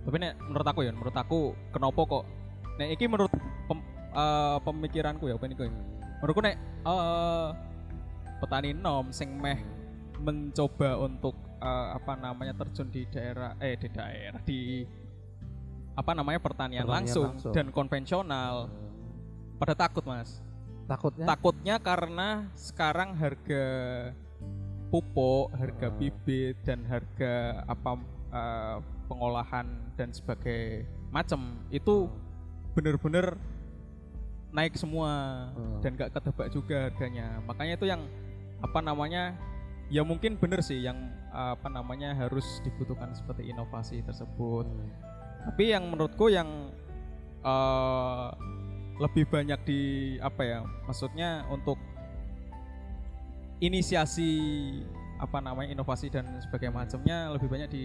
tapi nek menurut aku ya menurut aku kenapa kok? Nek iki menurut pem- eh, pemikiranku ya apa ini menurutku nek eh, petani nom sing meh mencoba untuk eh, apa namanya terjun di daerah eh di daerah di apa namanya pertanian, Pertanian langsung, langsung. dan konvensional. Pada takut mas. Takutnya? Takutnya karena sekarang harga pupuk, harga Ah. bibit dan harga apa eh, pengolahan dan sebagai macam itu benar-benar naik semua Ah. dan gak ketebak juga harganya. Makanya itu yang apa namanya ya mungkin bener sih yang apa namanya harus dibutuhkan seperti inovasi tersebut. Tapi yang menurutku yang eh, lebih banyak di apa ya maksudnya untuk inisiasi apa namanya inovasi dan sebagainya macamnya lebih banyak di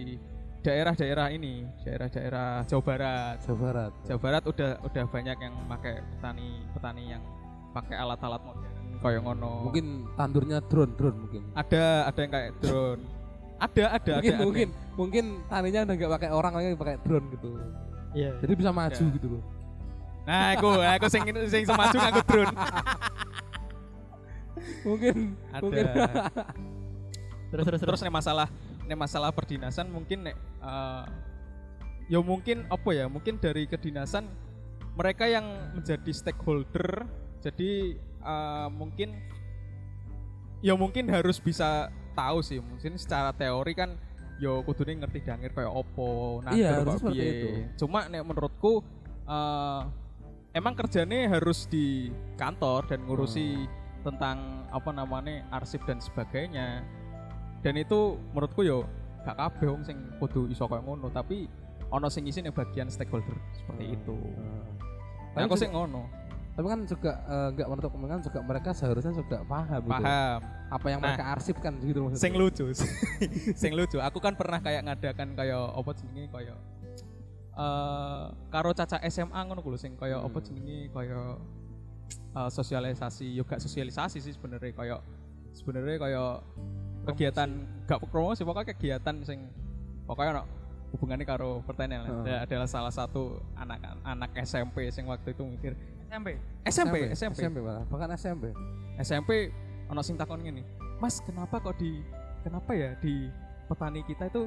daerah-daerah ini daerah-daerah Jawa Barat Jawa Barat. Jawa Barat udah udah banyak yang pakai petani petani yang pakai alat-alat modern kayak ngono Mungkin tandurnya drone drone mungkin. ada ada yang kayak drone ada ada mungkin ada, ada. mungkin mungkin taninya udah nggak pakai orang lagi pakai drone gitu. Iya. Jadi bisa maju Ya. gitu loh. nah aku aku sing sing semaju nganggo drone Mungkin ada mungkin Terus terus terus. terus nih masalah nih masalah perdinasan mungkin nek eh, ya mungkin apa ya mungkin dari kedinasan mereka yang menjadi stakeholder jadi eh, mungkin ya mungkin harus bisa tahu sih mungkin secara teori kan yo kudune ngerti dangir kayak opo nah Iya, seperti itu. cuma nek menurutku eh, emang kerjanya harus di kantor dan ngurusi tentang apa namanya arsip dan sebagainya dan itu menurutku yo gak kabeh wong sing kudu iso kayak ngono tapi ono sing isi bagian stakeholder seperti itu Tapi nah, aku sih ngono Tapi kan juga eh, nggak menutup kemungkinan juga mereka seharusnya juga paham, gitu. paham apa yang Nah. mereka arsipkan gitu maksudnya. sing lucu sing lucu aku kan pernah kayak ngadakan kayak apa jenenge kayak eh karo caca SMA ngono kuwi lho sing kayak apa Hmm. jenenge kayak eh, sosialisasi yo gak sosialisasi sih sebenarnya kayak sebenarnya kayak kegiatan gak promosi pokoknya kegiatan sing pokoknya ono hubungannya karo pertanian. Hmm. Dia adalah salah satu anak anak SMP sing waktu itu mikir SMP. SMP SMP SMP malah, bahkan SMP. SMP ono sing takon ngene. Mas, kenapa kok di kenapa ya di petani kita itu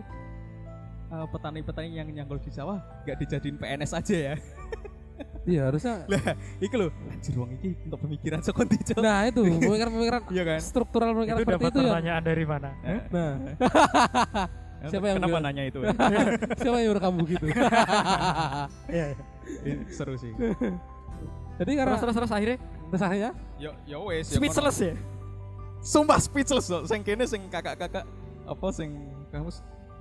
eh, petani-petani yang nyanggol di sawah nggak dijadiin PNS aja ya? Iya harusnya. Lah, iki lho, anjir wong iki untuk pemikiran saka ndi, Cok? Nah itu pemikiran-pemikiran Iya kan? struktural pemikiran Itu seperti dapat itu ya. pertanyaan dari mana? Eh, Nah, Siapa yang Kenapa bilang? nanya itu? siapa yang nyuruh kamu gitu? Iya. Ih, Seru sih. Jadi karena Terus terus terus akhirnya terus akhirnya Yo yo wes. yo speechless ya. Sumpah speechless loh. Sing kene sing kakak-kakak apa sing kamu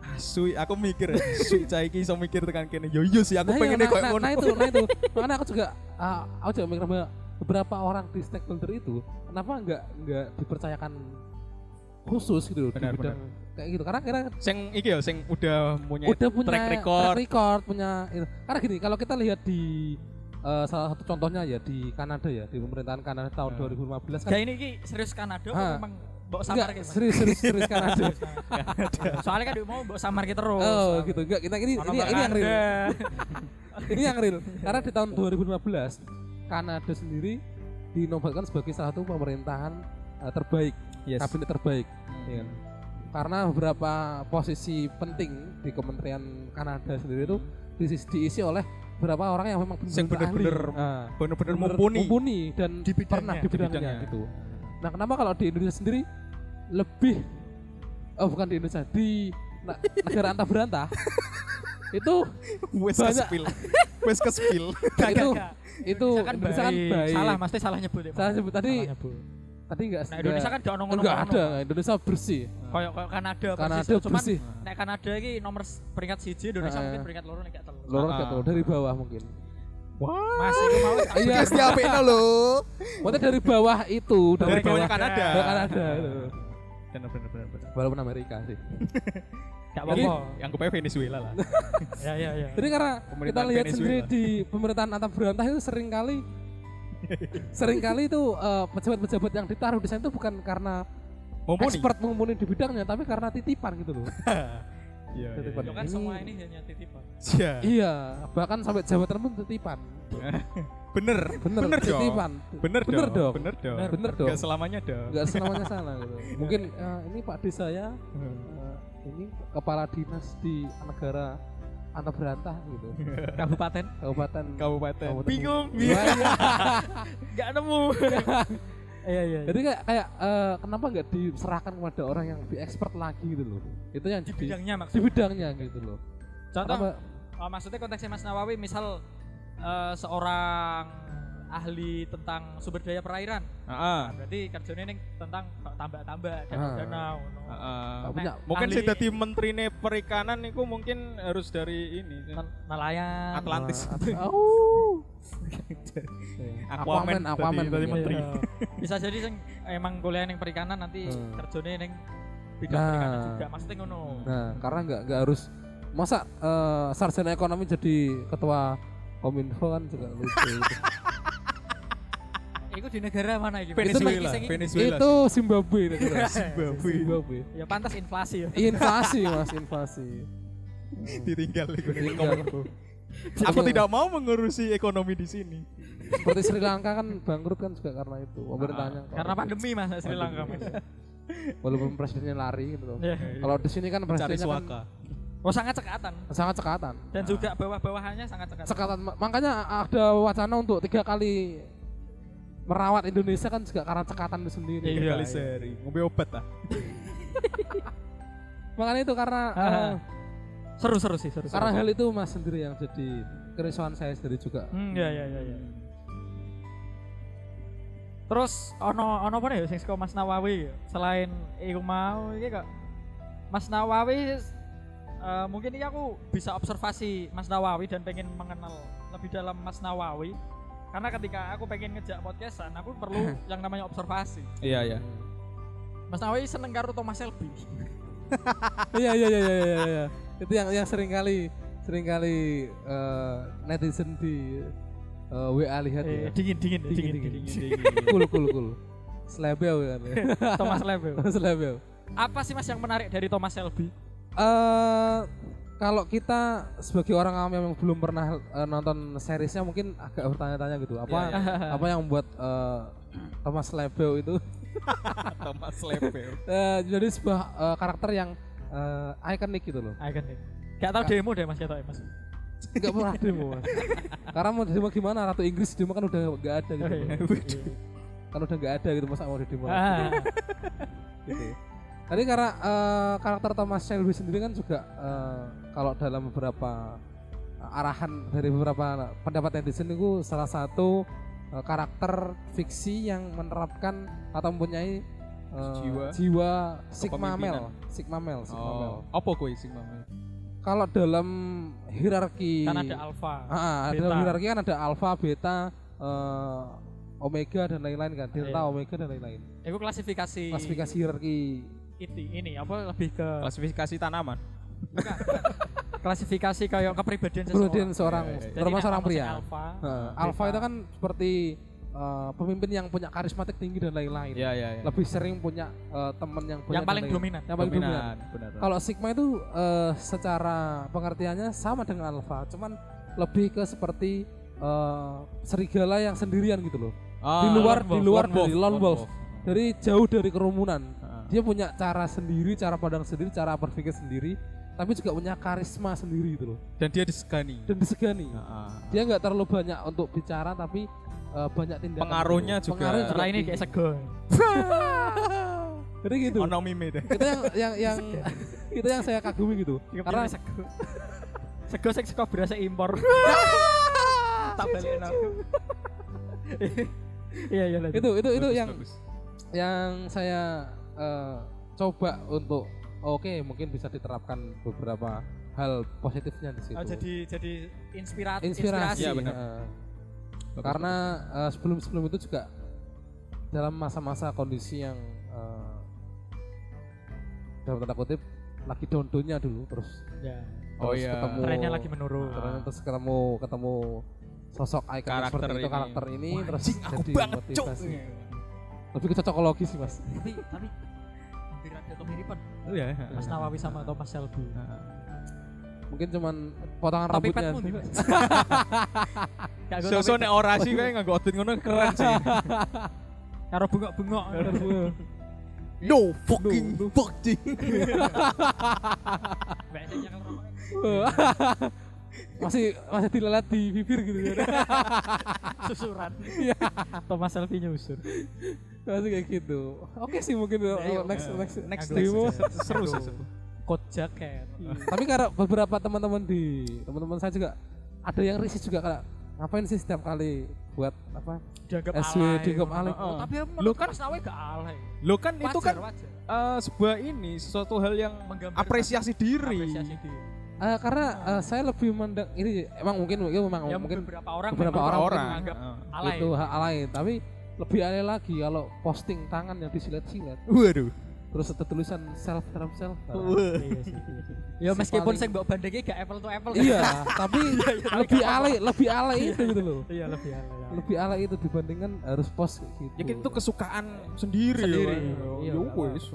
Asui, aku mikir ya, sui cah iki iso mikir tekan kene. Yo yo sih aku Nah, iya, pengennya nah, koyo nah, ngono. nah itu, nah itu. Makanya aku juga, ah, aku juga mikir bahwa beberapa orang di stakeholder itu, kenapa nggak nggak dipercayakan khusus gitu loh Benar, di bidang kayak gitu. Karena kira Sing iki ya, sing udah punya, udah punya track record. record, punya itu. Karena gini, kalau kita lihat di eh, salah satu contohnya ya di Kanada ya, di pemerintahan Kanada tahun Hmm. 2015 kan. Ya ini ki serius Kanada Ah. memang mbok samar Enggak, gitu. serius serius serius Kanada. Soalnya kan dia mau mbok samar ki terus. Oh gitu, enggak kita ini ini, ini yang real. Ini yang real karena di tahun 2015 Kanada sendiri dinobatkan sebagai salah satu pemerintahan eh, terbaik Yes. kabinet terbaik Hmm. ya kan? karena beberapa posisi penting di Kementerian Kanada sendiri itu diisi, diisi oleh beberapa orang yang memang benar-benar bener-bener bener-bener mumpuni. dan Di bidangnya, pernah di di bidangnya, bidangnya. gitu nah kenapa kalau di Indonesia sendiri lebih oh bukan di Indonesia di na- negara antah berantah itu Wes kespil. Wes kespil. Gak, itu gak, gak. itu Indonesia kan kan baik. Salah, mesti salah nyebut ya. Salah nyebut tadi Salah nyebut. tadi enggak Nah, Indonesia kan gak ono ngono. enggak ada Indonesia bersih Kayak kayak Kanada Kanada bersih nek Kanada iki nomor peringkat siji Indonesia Heeh. mungkin peringkat loro nek gak telu. lorong Ah. gitu dari bawah mungkin Wah. Mau Iya. Diapikno lho. maksudnya dari bawah itu Dari dari bawahnya bawah Kanada. bawah Kanada itu. Bener bener. bener. walaupun Amerika sih gak Jadi apa-apa. yang gue Venezuela lah. Ya ya ya. jadi karena kita lihat Venezuela. sendiri di pemerintahan antah berantah itu sering kali sering kali itu eh, pejabat-pejabat yang ditaruh di sana itu bukan karena Mumpuni. expert mumpuni di bidangnya tapi karena titipan gitu loh Iya. Jadi iya, pada- Yo kan Ini- semua ini hanya titipan. Iya. iya bahkan sampai jabatan pun titipan Bener. bener, Bener dong. titipan Bener, Bener dong. dong. Bener dong. bener dong Gak selamanya dong. nggak selamanya salah gitu. mungkin eh, ini Pak D saya Hmm. eh, ini kepala dinas di negara antah berantah gitu Kabupaten kabupaten Kabupaten. Kabupaten. Bingung. Iya, iya. gak nemu. Iya iya. jadi kayak kayak eh, kenapa nggak diserahkan kepada orang yang lebih expert lagi gitu loh itu yang di bidangnya di maksudnya. bidangnya gitu loh Contoh Kenapa? Oh, maksudnya konteksnya Mas Nawawi misal eh, seorang ahli tentang sumber daya perairan. Heeh. Nah, berarti kerjanya ini tentang tambak-tambak Ah. danau-danau. ngono. Heeh. Nggak punya Mungkin ahli sih jadi menteri perikanan itu mungkin harus dari ini. nel- nelayan. Atlantis. Nah, oh. Aquaman Aquaman, Aquaman. tadi- tadi Iya. menteri. Iya. Bisa jadi sing emang kuliah yang perikanan nanti Hmm. kerjanya yang bidang Nah. perikanan juga. Maksudnya ngono. Nah, karena nggak nggak harus masa eh, sarjana ekonomi jadi ketua kominfo kan juga lucu. gitu. Iku di negara mana iki? Venezuela. Itu Venezuela. itu Zimbabwe itu. Zimbabwe. Zimbabwe. Ya pantas inflasi ya. Inflasi mas, inflasi. ditinggal itu. Ditinggal. Aku tidak mau mengurusi ekonomi di sini. Seperti Sri Lanka kan bangkrut kan juga karena itu pemerintahnya. Ah, Karena pandemi Mas Sri Lanka Mas. Walaupun presidennya lari gitu loh. Ya. Kalau di sini kan presidennya kan suaka. Oh sangat cekatan sangat cekatan. dan juga bawah-bawahannya sangat cekatan. Cekatan. Ma- Makanya ada wacana untuk tiga kali merawat Indonesia kan juga karena cekatan itu sendiri. Iya, Tiga kali iya. sehari ngombe obat lah. Makanya itu karena Ah. eh, Seru seru sih, seru. karena seru. hal itu Mas sendiri yang jadi kerisauan saya sendiri juga. Hmm, ya ya ya ya. Terus ono ono apa nih sing saka Mas Nawawi ya? selain iku mau iki kok Mas Nawawi eh, mungkin ini aku bisa observasi Mas Nawawi dan pengen mengenal lebih dalam Mas Nawawi karena ketika aku pengen ngejak podcastan aku perlu yang namanya observasi Iya iya. Mas Nawawi seneng karo Thomas Shelby Iya iya iya iya iya. iya. Itu yang yang sering kali sering kali eh, netizen di eh, WA lihat eh, ya. dingin dingin Dingin, dingin dingin. Cool cool cool. Slebel kan. Thomas Shelby Slebel. apa sih Mas yang menarik dari Thomas Shelby eh kalau kita sebagai orang awam yang belum pernah eh, nonton seriesnya mungkin agak bertanya-tanya gitu. Apa Iya, apa yang membuat eh, Thomas Lebel itu? Thomas Lepel. eh, jadi sebuah eh, karakter yang eh, ikonik gitu loh. Icon nih Gak tau demo deh Mas Ketok ya Mas. Nggak pernah demo mas. Karena mau demo gimana? Ratu Inggris demo kan udah nggak ada gitu. Oh, iya. kan udah nggak ada gitu masa mau demo. Ah. gitu. Tadi karena eh, karakter Thomas Shelby sendiri kan juga eh, kalau dalam beberapa arahan dari beberapa pendapat netizen itu salah satu eh, karakter fiksi yang menerapkan atau mempunyai eh, Jiwa. jiwa Sigma. Male, Sigma Male, Sigma Male. Oh, apa kowe sing mame? Kalau dalam hierarki kan ada alpha Ah, ah, beta. dalam hierarki kan ada alpha, beta, eh, omega dan lain-lain kan, delta, Iya. omega dan lain-lain. itu klasifikasi Klasifikasi hierarki itu ini apa lebih ke Klasifikasi tanaman. bukan, bukan. klasifikasi kayak kepribadian seseorang seorang Iya, iya, iya. terutama Jadi seorang pria. alpha Heeh, beta. alpha itu kan seperti eh, pemimpin yang punya karismatik tinggi dan lain-lain. Iya iya iya. Lebih sering punya eh, teman yang punya yang paling dominan Yang paling dominan. Dominan, benar. Kalau sigma itu eh, secara pengertiannya sama dengan alpha, cuman lebih ke seperti eh, serigala yang sendirian gitu loh. Ah, di luar- lone di wolf, luar lone wolf, dari lone wolf. Dari jauh dari kerumunan. Dia punya cara sendiri, cara pandang sendiri, cara berpikir sendiri, tapi juga punya karisma sendiri gitu loh. Dan dia disegani. Dan disegani. Heeh. dia nggak terlalu banyak untuk bicara tapi eh, banyak tindakan Pengaruhnya gitu. juga- Pengaruhnya setelah ini kayak sego jadi gitu Ono meme deh. itu yang yang yang itu yang saya kagumi gitu karena karena sego sego sing sego berasa impor tak aku iya iya itu itu itu Bagus, yang bagus. yang saya eh, coba untuk oke mungkin bisa diterapkan beberapa hal positifnya di situ. Oh, jadi jadi inspirasi inspirasi. Iya, benar. Bagus, karena eh, sebelum sebelum itu juga dalam masa-masa kondisi yang eh, dalam tanda kutip lagi down-downnya dulu terus ya. Oh terus iya. ketemu trennya lagi menurun. Terus- terus ketemu ketemu sosok icon Karakter seperti itu ini. karakter ini Wah, terus jadi banget, motivasi. Lebih ke cocokologi sih mas. Tapi tapi kemiripan Oh iya. Mas Nawawi sama Thomas Shelby mungkin cuman potongan tapi rambutnya. petmu. Gak gue So-so tapi- nek ora sih kayak nganggo outfit ngono keren sih. karo bengok-bengok. No fucking fucking. Mbak Esen yang ngerokok. masih masih dilelat di bibir gitu ya susuran. Thomas Shelby nyusur masih kayak gitu oke sih mungkin Ya, yuk. next next Next next. Seru sih. seru. Coach jacket tapi karena beberapa teman-teman di teman-teman saya juga ada yang risih juga kayak ngapain sih setiap kali buat apa dianggap SW alay dianggap alay. Oh, tapi Lu kan- Mas Nawawi gak alay Lo kan itu kan wajar wajar eh, sebuah ini sesuatu hal yang apresiasi diri. apresiasi diri Eh, karena eh, saya lebih mendeng ini emang mungkin mungkin memang ya mungkin beberapa orang beberapa orang orang menganggap Heeh. alay itu alay tapi lebih alay lagi kalau posting tangan yang disilet-silet Waduh. terus ada tulisan self term self Iya sih. ya meskipun saya mbok bandingnya gak apple to apple iya tapi lebih alay lebih alay itu gitu loh iya lebih alay ya. lebih alay itu dibandingkan harus post kayak gitu Ya itu kesukaan sendiri. Sendiri. ya. Iya, Ya wis.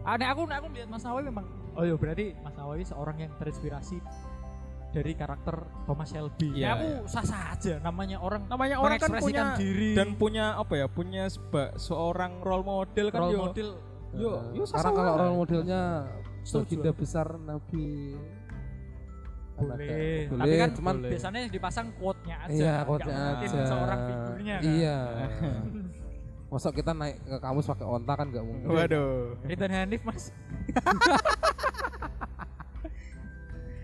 Ah, nek aku nek aku lihat Mas Nawawi memang oh iya berarti Mas Nawawi seorang yang terinspirasi dari karakter Thomas Shelby. Ya aku iya. sah-sah aja namanya orang Namanya orang kan punya diri dan punya apa ya? Punya seba, seorang role model kan role yo. model Yo, yo karena kalau sasa role modelnya baginda besar Nabi boleh. boleh, Tapi kan cuman biasanya yang dipasang quote-nya aja. iya quote-nya mungkin aja seorang figurnya kan. iya masa kita naik ke kamus pakai onta kan nggak mungkin Waduh. Ritan Hanif mas.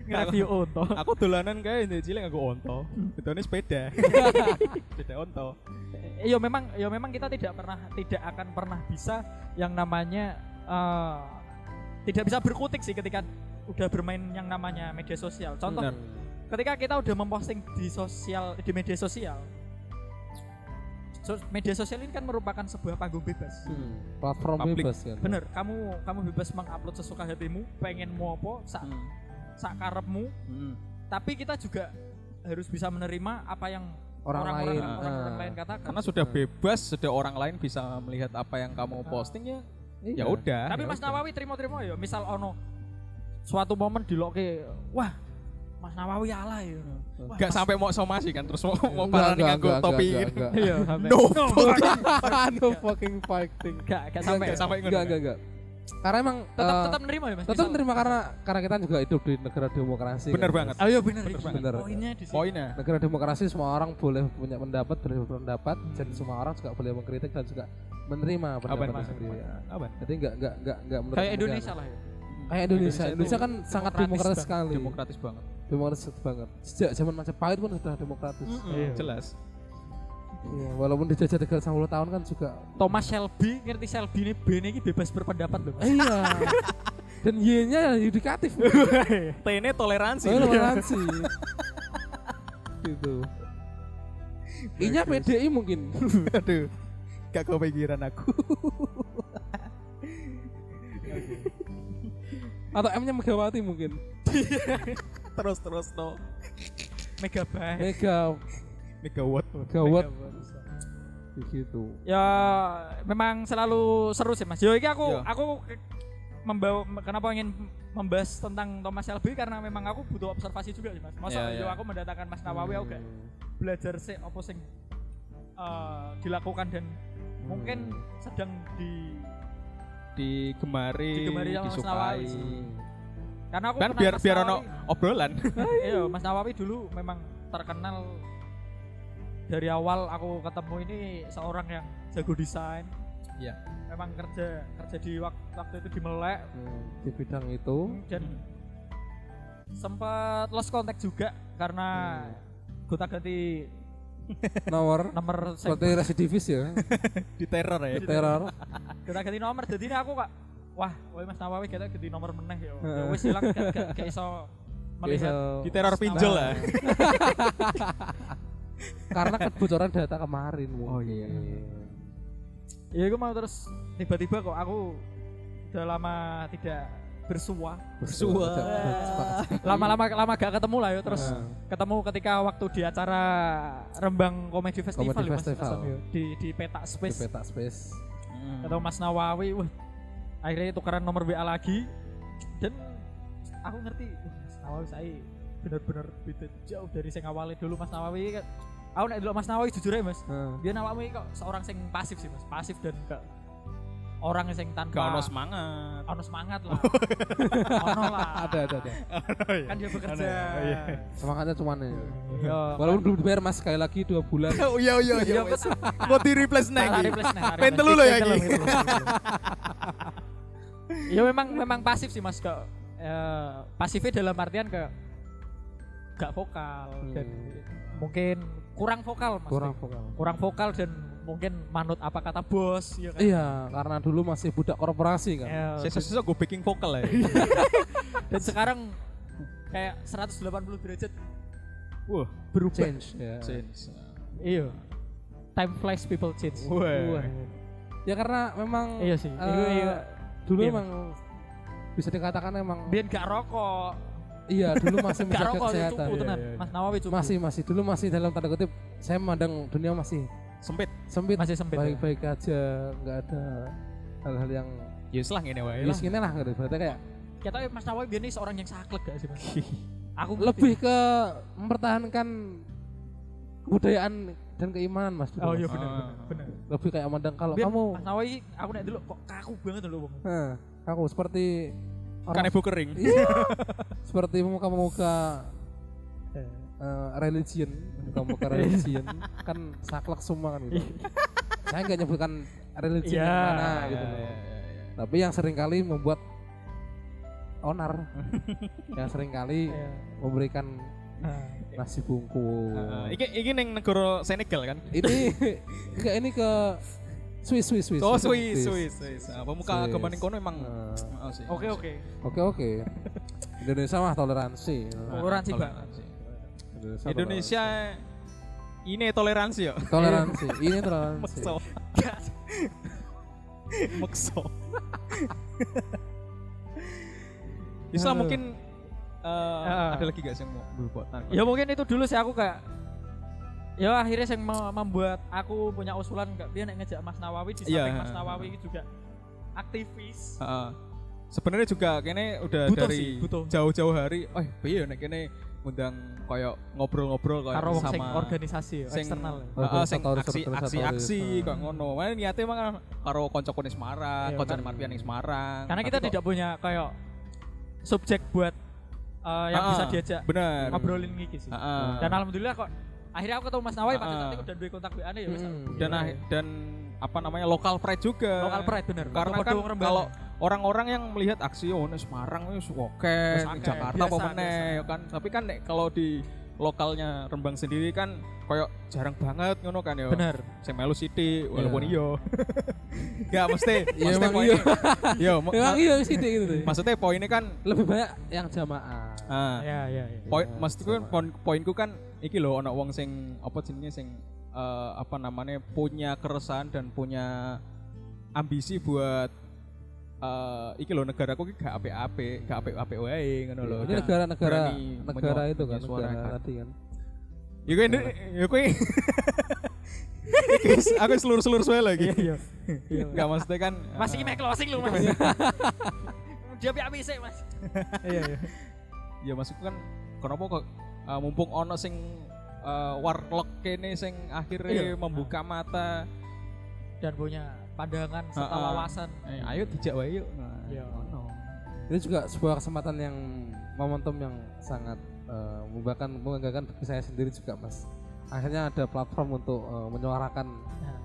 Nge-review Onto. Aku dolanan kayak ini cilik aku onto. Itu ini sepeda. sepeda onto. Iya memang, ya memang kita tidak pernah, tidak akan pernah bisa yang namanya eh, tidak bisa berkutik sih ketika udah bermain yang namanya media sosial. Contoh, Benar. ketika kita udah memposting di sosial di media sosial, so- media sosial ini kan merupakan sebuah panggung bebas. Hmm, platform Public. bebas kan Bener, kamu kamu bebas mengupload sesuka hatimu, pengen mau apa, sak Hmm. Sak karepmu, Hmm. tapi kita juga harus bisa menerima apa yang orang orang-orang lain orang-orang ah. lain katakan. Karena sudah bebas, sudah orang lain bisa melihat apa yang kamu posting ya. Iya. Ya udah. Tapi ya Mas udah. Nawawi terima-terima ya, misal ono suatu momen diloke, wah Mas Nawawi ala ya. Wah, Gak Mas- sampai mau somasi kan terus mau mau parani enggak, nganggo enggak, topi. Iya. No. no fucking fighting Gak, gak sampai. Ngono. enggak enggak enggak karena emang Tetap tetap nerima ya Mas. tetap terima karena karena kita juga hidup di negara demokrasi Bener kan, banget. Mas. Oh iya bener, Bener iki. banget. Poinnya di sini. Poinnya. negara demokrasi semua orang boleh punya pendapat boleh berpendapat Hmm. dan semua orang juga boleh mengkritik dan juga menerima pendapat Mas? sendiri ya. Apa? jadi enggak enggak enggak enggak menurut Kayak negara. Indonesia lah ya. kayak Indonesia Indonesia kan sangat demokratis demokratis banget. sekali Demokratis banget. demokratis banget sejak zaman Majapahit pun sudah demokratis Iya. Jelas. Iya, walaupun dijajah 350 tahun kan juga Thomas Shelby, ngerti Shelby ini Ben ini bebas berpendapat loh. Mas. iya dan Y-nya yudikatif T ini toleransi. Toleransi gitu I-nya PDI mungkin Aduh. Gak kepikiran aku. atau M-nya Megawati mungkin terus terus no. Megabyte. Mega Megawatt. Megawatt begitu Ya memang selalu seru sih Mas. Yo iki aku Yo. aku membawa kenapa ingin membahas tentang Thomas Shelby karena memang aku butuh observasi juga sih Mas. Masa Ya, yo ya. aku mendatangkan Mas Nawawi aku gak belajar sih apa sing eh, dilakukan dan mungkin sedang di digemari, Digemari sama Mas disukai. Nawawi sih. karena aku Kan biar Mas biar ono Nawawi- obrolan. Iya, Mas Nawawi dulu memang terkenal dari awal aku ketemu ini seorang yang jago desain. Iya. Memang kerja kerja di waktu, waktu itu di Melek Hmm, di bidang itu dan sempat lost contact juga karena gonta ganti nomor nomor seperti residivis ya Di teror ya. teror gonta ganti nomor jadi ini aku kak wah woi Mas Nawawi kita ganti nomor meneh ya. Ya wis gak, gak, gak iso melihat Di teror pinjol Nawawi. lah. karena kebocoran data kemarin Oh, iya. Ya aku mau terus tiba-tiba kok aku udah lama tidak bersua. Bersua. Lama-lama lama gak ketemu lah ya terus Nah, ketemu ketika waktu di acara Rembang Comedy Festival, Comedy ya, Mas, Festival. Mas, di di Petak di Space. peta space Hmm. Ketemu Mas Nawawi, wah. Akhirnya tukeran nomor WA lagi dan aku ngerti wah, Mas Nawawi saya bener-bener beda jauh dari yang awalnya. Dulu Mas Nawawi kan aku nek dulu Mas Nawawi jujur ya Mas. Nah, dia Nawawi kok seorang yang pasif sih Mas. Pasif dan gak orang yang tanpa Gak ono semangat. ono semangat lah. Ono lah. Ada ada ada. Kan dia bekerja. Ono, iya. semangatnya cuman ya. Ya walaupun belum dibayar mas sekali lagi dua bulan. Oh iya iya Iya, iya. Mau di replace nih. Salah replace nah, Pengen replace. telu loh ya, ya memang memang pasif sih mas ke eh, pasifnya dalam artian ke gak vokal dan Hmm. mungkin kurang vokal mas. Kurang vokal. Kurang vokal dan mungkin manut apa kata bos ya kan? Iya karena dulu masih budak korporasi kan? Ya, Sesa-sesa gue backing vokal ya. dan sekarang kayak 180 derajat. Wah, berubah. Change ya. Change. iya. Time flies people change. Wah. ya karena memang iya sih. eh, Iya, iya. dulu Iya. emang bisa dikatakan emang biar gak rokok iya dulu masih menjaga rokok kesehatan cukup Iya, iya, iya. mas Nawawi cukup masih masih dulu masih dalam tanda kutip saya memandang dunia masih Sempit. sempit masih sempit ya. baik-baik aja nggak ada hal-hal yang Ya selah ngene wae ya lah. segini lah gitu. berarti kayak kita Mas Nawawi biar ini seorang yang saklek gak sih mas aku lebih ke mempertahankan kebudayaan dan keimanan mas dulu, oh iya benar Ah. benar lebih kayak memandang kalau Biar kamu Mas Nawawi aku nek dulu kok kaku banget dulu bang Nah, aku seperti Kan ibu kering. Iya. seperti pemuka-pemuka eh, religion kamu ke religion kan saklek semua kan gitu. saya nggak nyebutkan religion yang Iya, mana gitu loh. iya, tapi yang sering kali membuat onar yang sering kali Iya. memberikan Nah, nasi bungkus Heeh. iki iki ning negara Senegal kan ini enggak ini ke Swiss Swiss Swiss oh Swiss Swiss Swiss Ah, pemuka Swiss. agama ning kono emang sih. Oke oke. oke oke Indonesia mah toleransi Toleransi, Pak. Indonesia, Indonesia ini toleransi ya toleransi ini toleransi Mekso. Mekso. Islam mungkin eh, Ah. ada lagi gak sih yang mau berbuatan? Ya mungkin itu dulu sih aku kayak Ya akhirnya yang me- membuat aku punya usulan nggak biar nek ngejak Mas Nawawi di samping Iya. Mas Nawawi ini juga aktivis. Heeh. Sebenarnya juga kene udah Butuh dari jauh-jauh hari, oh piye nek kene ngundang koyo ngobrol-ngobrol koyo Karo wong sing sama organisasi ya, sing eksternal. ya. Heeh, sing Organisatoris, aksi aksi organisatoris. aksi kok ngono. Mana niate emang karo kanca-kanca Semarang, Iya, kanca kan. Marpian ning Semarang. Karena kita tidak punya kayak subjek buat eh, yang bisa diajak bener. ngobrolin iki sih. Heeh. Dan alhamdulillah kok akhirnya aku ketemu Mas Nawawi pada Ah. saat itu udah duwe kontak WA ya. Hmm. dan ah- dan apa namanya lokal pride juga. Lokal pride bener. Karena kan kalau orang-orang yang melihat aksi oh Semarang wis oke, Jakarta apa meneh ya kan. Tapi kan nek kalau di lokalnya Rembang sendiri kan koyo jarang banget ngono kan ya. bener. Sing melu sithik walaupun Iya. iya. Enggak mesti Iya, maksudnya emang poinnya- Iya, mak- Emang iya sih gitu maksudnya poinnya kan Lebih banyak yang jamaah. ah, Ya ya ya. poin Iya, maksudku kan poin poinku kan iki loh ono wong sing apa jenenge sing eh, apa namanya punya keresahan dan punya ambisi buat eh iki loh negaraku ki gak apik-apik, gak apik-apik wae ngono loh. Ini Dan negara-negara negara itu kan, negara tadi kan. Ya kowe ini- ya kowe Iki wis- aku selur-selur suwe lagi. Iya iya. Enggak maksudnya kan Mas iki eh, mek closing lu Mas. Dia api sih Mas. Iya iya. ya maksudku kan kenapa kok eh, mumpung ono sing eh, warlock kene sing akhirnya Iya. membuka mata Dan punya pandangan serta Ah, ah. wawasan. Eh, ayo dijak wae yuk. Nah, Iya. ngono. Ini juga sebuah kesempatan yang momentum yang sangat eh, membanggakan membanggakan bagi saya sendiri juga mas. Akhirnya ada platform untuk eh, menyuarakan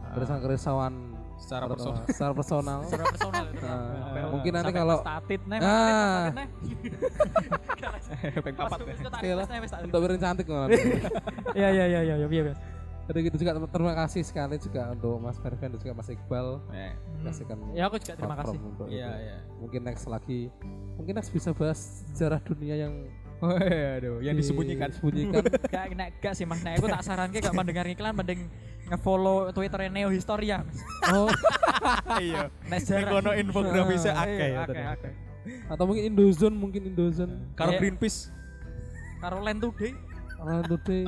Nah, keresahan-keresahan Secara per- personal. secara personal. secara personal. Nah, mungkin nanti kalau- Mas Tatit nih, Ah. Peng papat ya. Oke Untuk beri cantik malah. Iya iya iya iya iya iya. Jadi gitu juga terima kasih sekali juga untuk Mas Fervin dan juga Mas Iqbal Eh, kasihkan Ya aku juga terima kasih. Iya, iya. Mungkin next lagi mungkin next bisa bahas sejarah dunia yang Oh, aduh, yang disembunyikan. disembunyikan. Gak nek gak sih Mas. Nek aku tak saranke gak mendengar iklan mending nge-follow Twitter Neo Historia. Mas. oh, Iya. Nek kono infografisnya Iya, akeh ya. akeh ternyata. akeh. atau mungkin Indozone, mungkin Indozone. Karo. Greenpeace. Karo Land Today. Orang Today.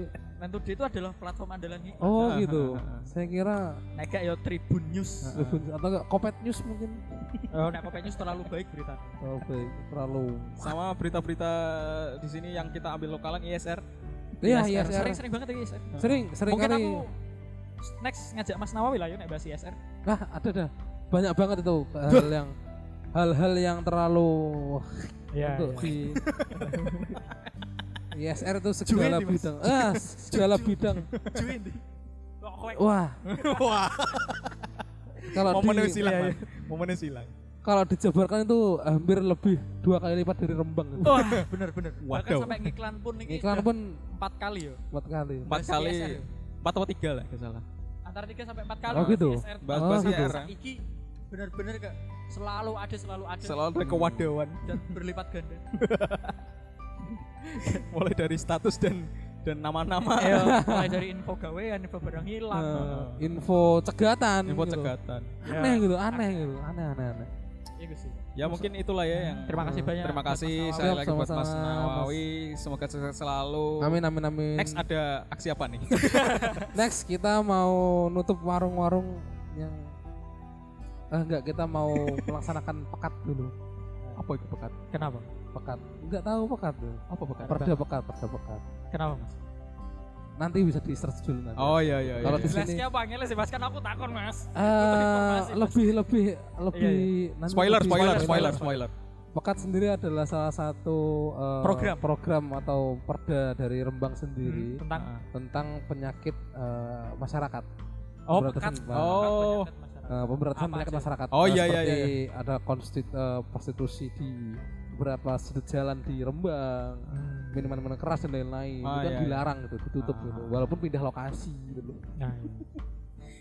Land Today itu adalah platform andalan iklan. Oh Ah, gitu. ah, ah, ah. Saya kira Nek ya Tribun News. Tribun- atau enggak Kopet News mungkin. Oh, nek Kopet News terlalu baik berita. Oh, baik. terlalu. Sama berita-berita di sini yang kita ambil lokalan ISR. Iya, iya, Sering-sering banget ya ISR. Sering, sering Mungkin kali. aku next ngajak Mas Nawawi lah ya nek bahas ISR. Nah, ada dah. Banyak banget itu hal yang hal-hal yang terlalu Iya. untuk di ISR itu segala bidang. Ah, segala bidang. Wah, Wah, kalau momennya silang. iya, Mas. Momennya silang. kalau dijabarkan itu hampir lebih dua kali lipat dari Rembang. Wah, bener bener. Bahkan sampai ngiklan pun ini Iklan udah pun empat kali ya. empat kali. Empat kali, empat atau tiga lah, gak salah. Antara tiga sampai empat kali. Oh, gitu? Bahas-bahas Oh, gitu. Iki bener-bener ke selalu ada selalu ada Selalu ada kewadawan. dan berlipat ganda. Mulai dari status dan dan nama-nama. Ayo, mulai dari info gawean, info barang hilang. Eh, info cegatan. Info gitu. cegatan. Aneh gitu, aneh gitu, aneh aneh aneh. Iya. Ya mungkin itulah ya yang Terima kasih banyak. Terima kasih saya lagi buat Mas Nawawi. Semoga sukses selalu. Amin amin amin. Next ada aksi apa nih? Next kita mau nutup warung-warung yang eh, enggak kita mau melaksanakan pekat dulu. apa itu pekat? Kenapa? Pekat. Enggak tahu pekat tuh. Apa pekat? Perda pekat, perda pekat. Kenapa Mas? Nanti bisa di search dulu nanti. Oh iya iya. Kalau iya. di sini- apa ngeles sih Mas kan aku takon Mas. Eh, informasi, Mas. lebih lebih lebih nanti Spoiler, lebih- spoiler, spoiler, spoiler. Pekat sendiri adalah salah satu eh, Program. program atau perda dari Rembang sendiri tentang tentang penyakit eh, masyarakat. oh pekat oh Eh, pemberantasan penyakit aja? masyarakat. Oh, iya, iya, seperti ada konstit, eh, prostitusi di beberapa sudut jalan di Rembang, minuman-minuman keras dan lain-lain. Ah, itu kan iya, iya. dilarang gitu, ditutup Ah. gitu. Walaupun pindah lokasi gitu loh. Nah, iya. Gitu.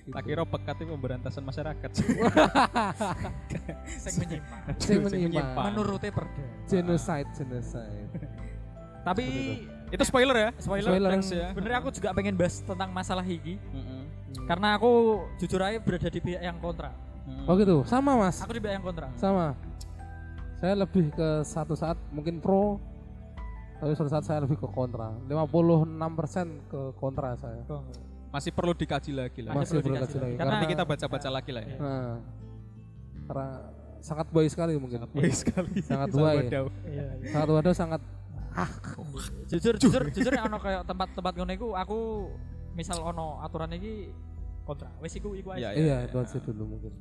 Tak kira pekat itu pemberantasan masyarakat. Sing menyimpang. Sing menyimpang. Menurute perda. genocide, genocide. Tapi itu spoiler ya? spoiler, Spoiler. Thanks ya. sebenarnya aku juga pengen bahas tentang masalah higi Mm-mm. karena aku jujur aja berada di pihak yang kontra. Mm. Oh gitu, sama mas, Aku di pihak yang kontra. sama. Saya lebih ke satu saat mungkin pro, tapi suatu saat saya lebih ke kontra. 56% ke kontra saya. Masih perlu dikaji lagi lah. Masih perlu dikaji kaji lagi. Karena Nanti kita baca-baca lagi lah ya. Nah, karena sangat baik sekali mungkin. Baik sekali. Sangat Sangat baik. wadaw. Iya, iya. Sangat waduh sangat jujur jujur jujur ya ono kayak tempat-tempat ngono iku aku misal ono aturan iki kontra. Wes iku iku Iya, aja. iya itu aja dulu mungkin.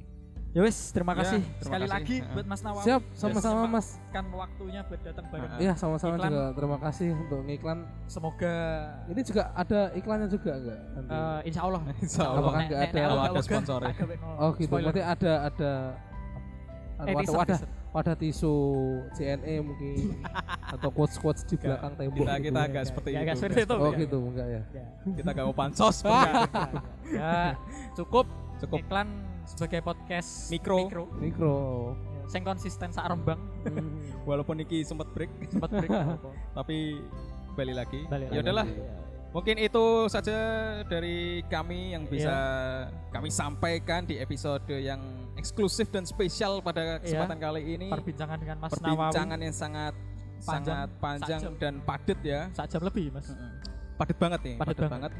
Ya wes, terima Ya, kasih terima sekali kasih. lagi Ya. buat Mas Nawawi. Siap, sama-sama Yes. Mas. Kan waktunya buat datang bareng. Iya, sama-sama Iklan. juga. Terima kasih untuk ngiklan. Semoga Ini juga ada iklannya juga enggak? Nanti? eh, insya Allah. Insya Allah. Apakah nggak nek- ada- kalau nggak ada sponsornya? oh gitu. spoiler. Berarti ada ada Eh, wadah, wadah, wadah tisu CNE mungkin atau quotes quotes di belakang tembok. Kita gitu. kita agak seperti Ya, itu. agak seperti itu. Oh ya. gitu enggak ya? Ya. Kita gak mau pansos. Ya, cukup Cukup. iklan sebagai podcast Mikro. mikro. Mikro. Ya, Sing konsisten sak rembang Hmm. Walaupun iki sempat break, sempat break apa. tapi kembali lagi. Balik Ya lagi. udahlah. Mungkin itu saja dari kami yang bisa kami sampaikan di episode yang eksklusif dan spesial pada kesempatan kali ini. Perbincangan dengan Mas Perbincangan Nawawi yang sangat Panjang. sangat panjang jam. dan padat ya. sak jam lebih, Mas. Padat banget nih, Padat banget. banget.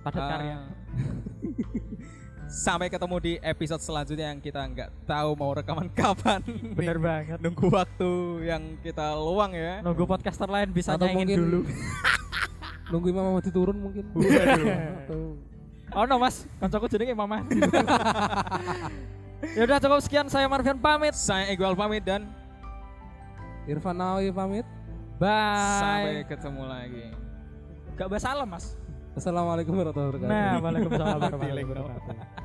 Padat karya. Sampai ketemu di episode selanjutnya yang kita nggak tahu mau rekaman kapan. Bener banget. Nunggu waktu yang kita luang ya. Nunggu podcaster lain bisa Atau nyaingin mungkin dulu. nunggu Imam Mahdi turun mungkin. Oh no mas, kancaku jenenge Mama. ya udah cukup sekian saya Marvian pamit. Saya Iqbal pamit dan Irfan Nawawi pamit. sampai Bye. ketemu lagi. Gak bahas salam mas. Assalamualaikum warahmatullahi wabarakatuh. Nah, waalaikumsalam warahmatullahi wabarakatuh.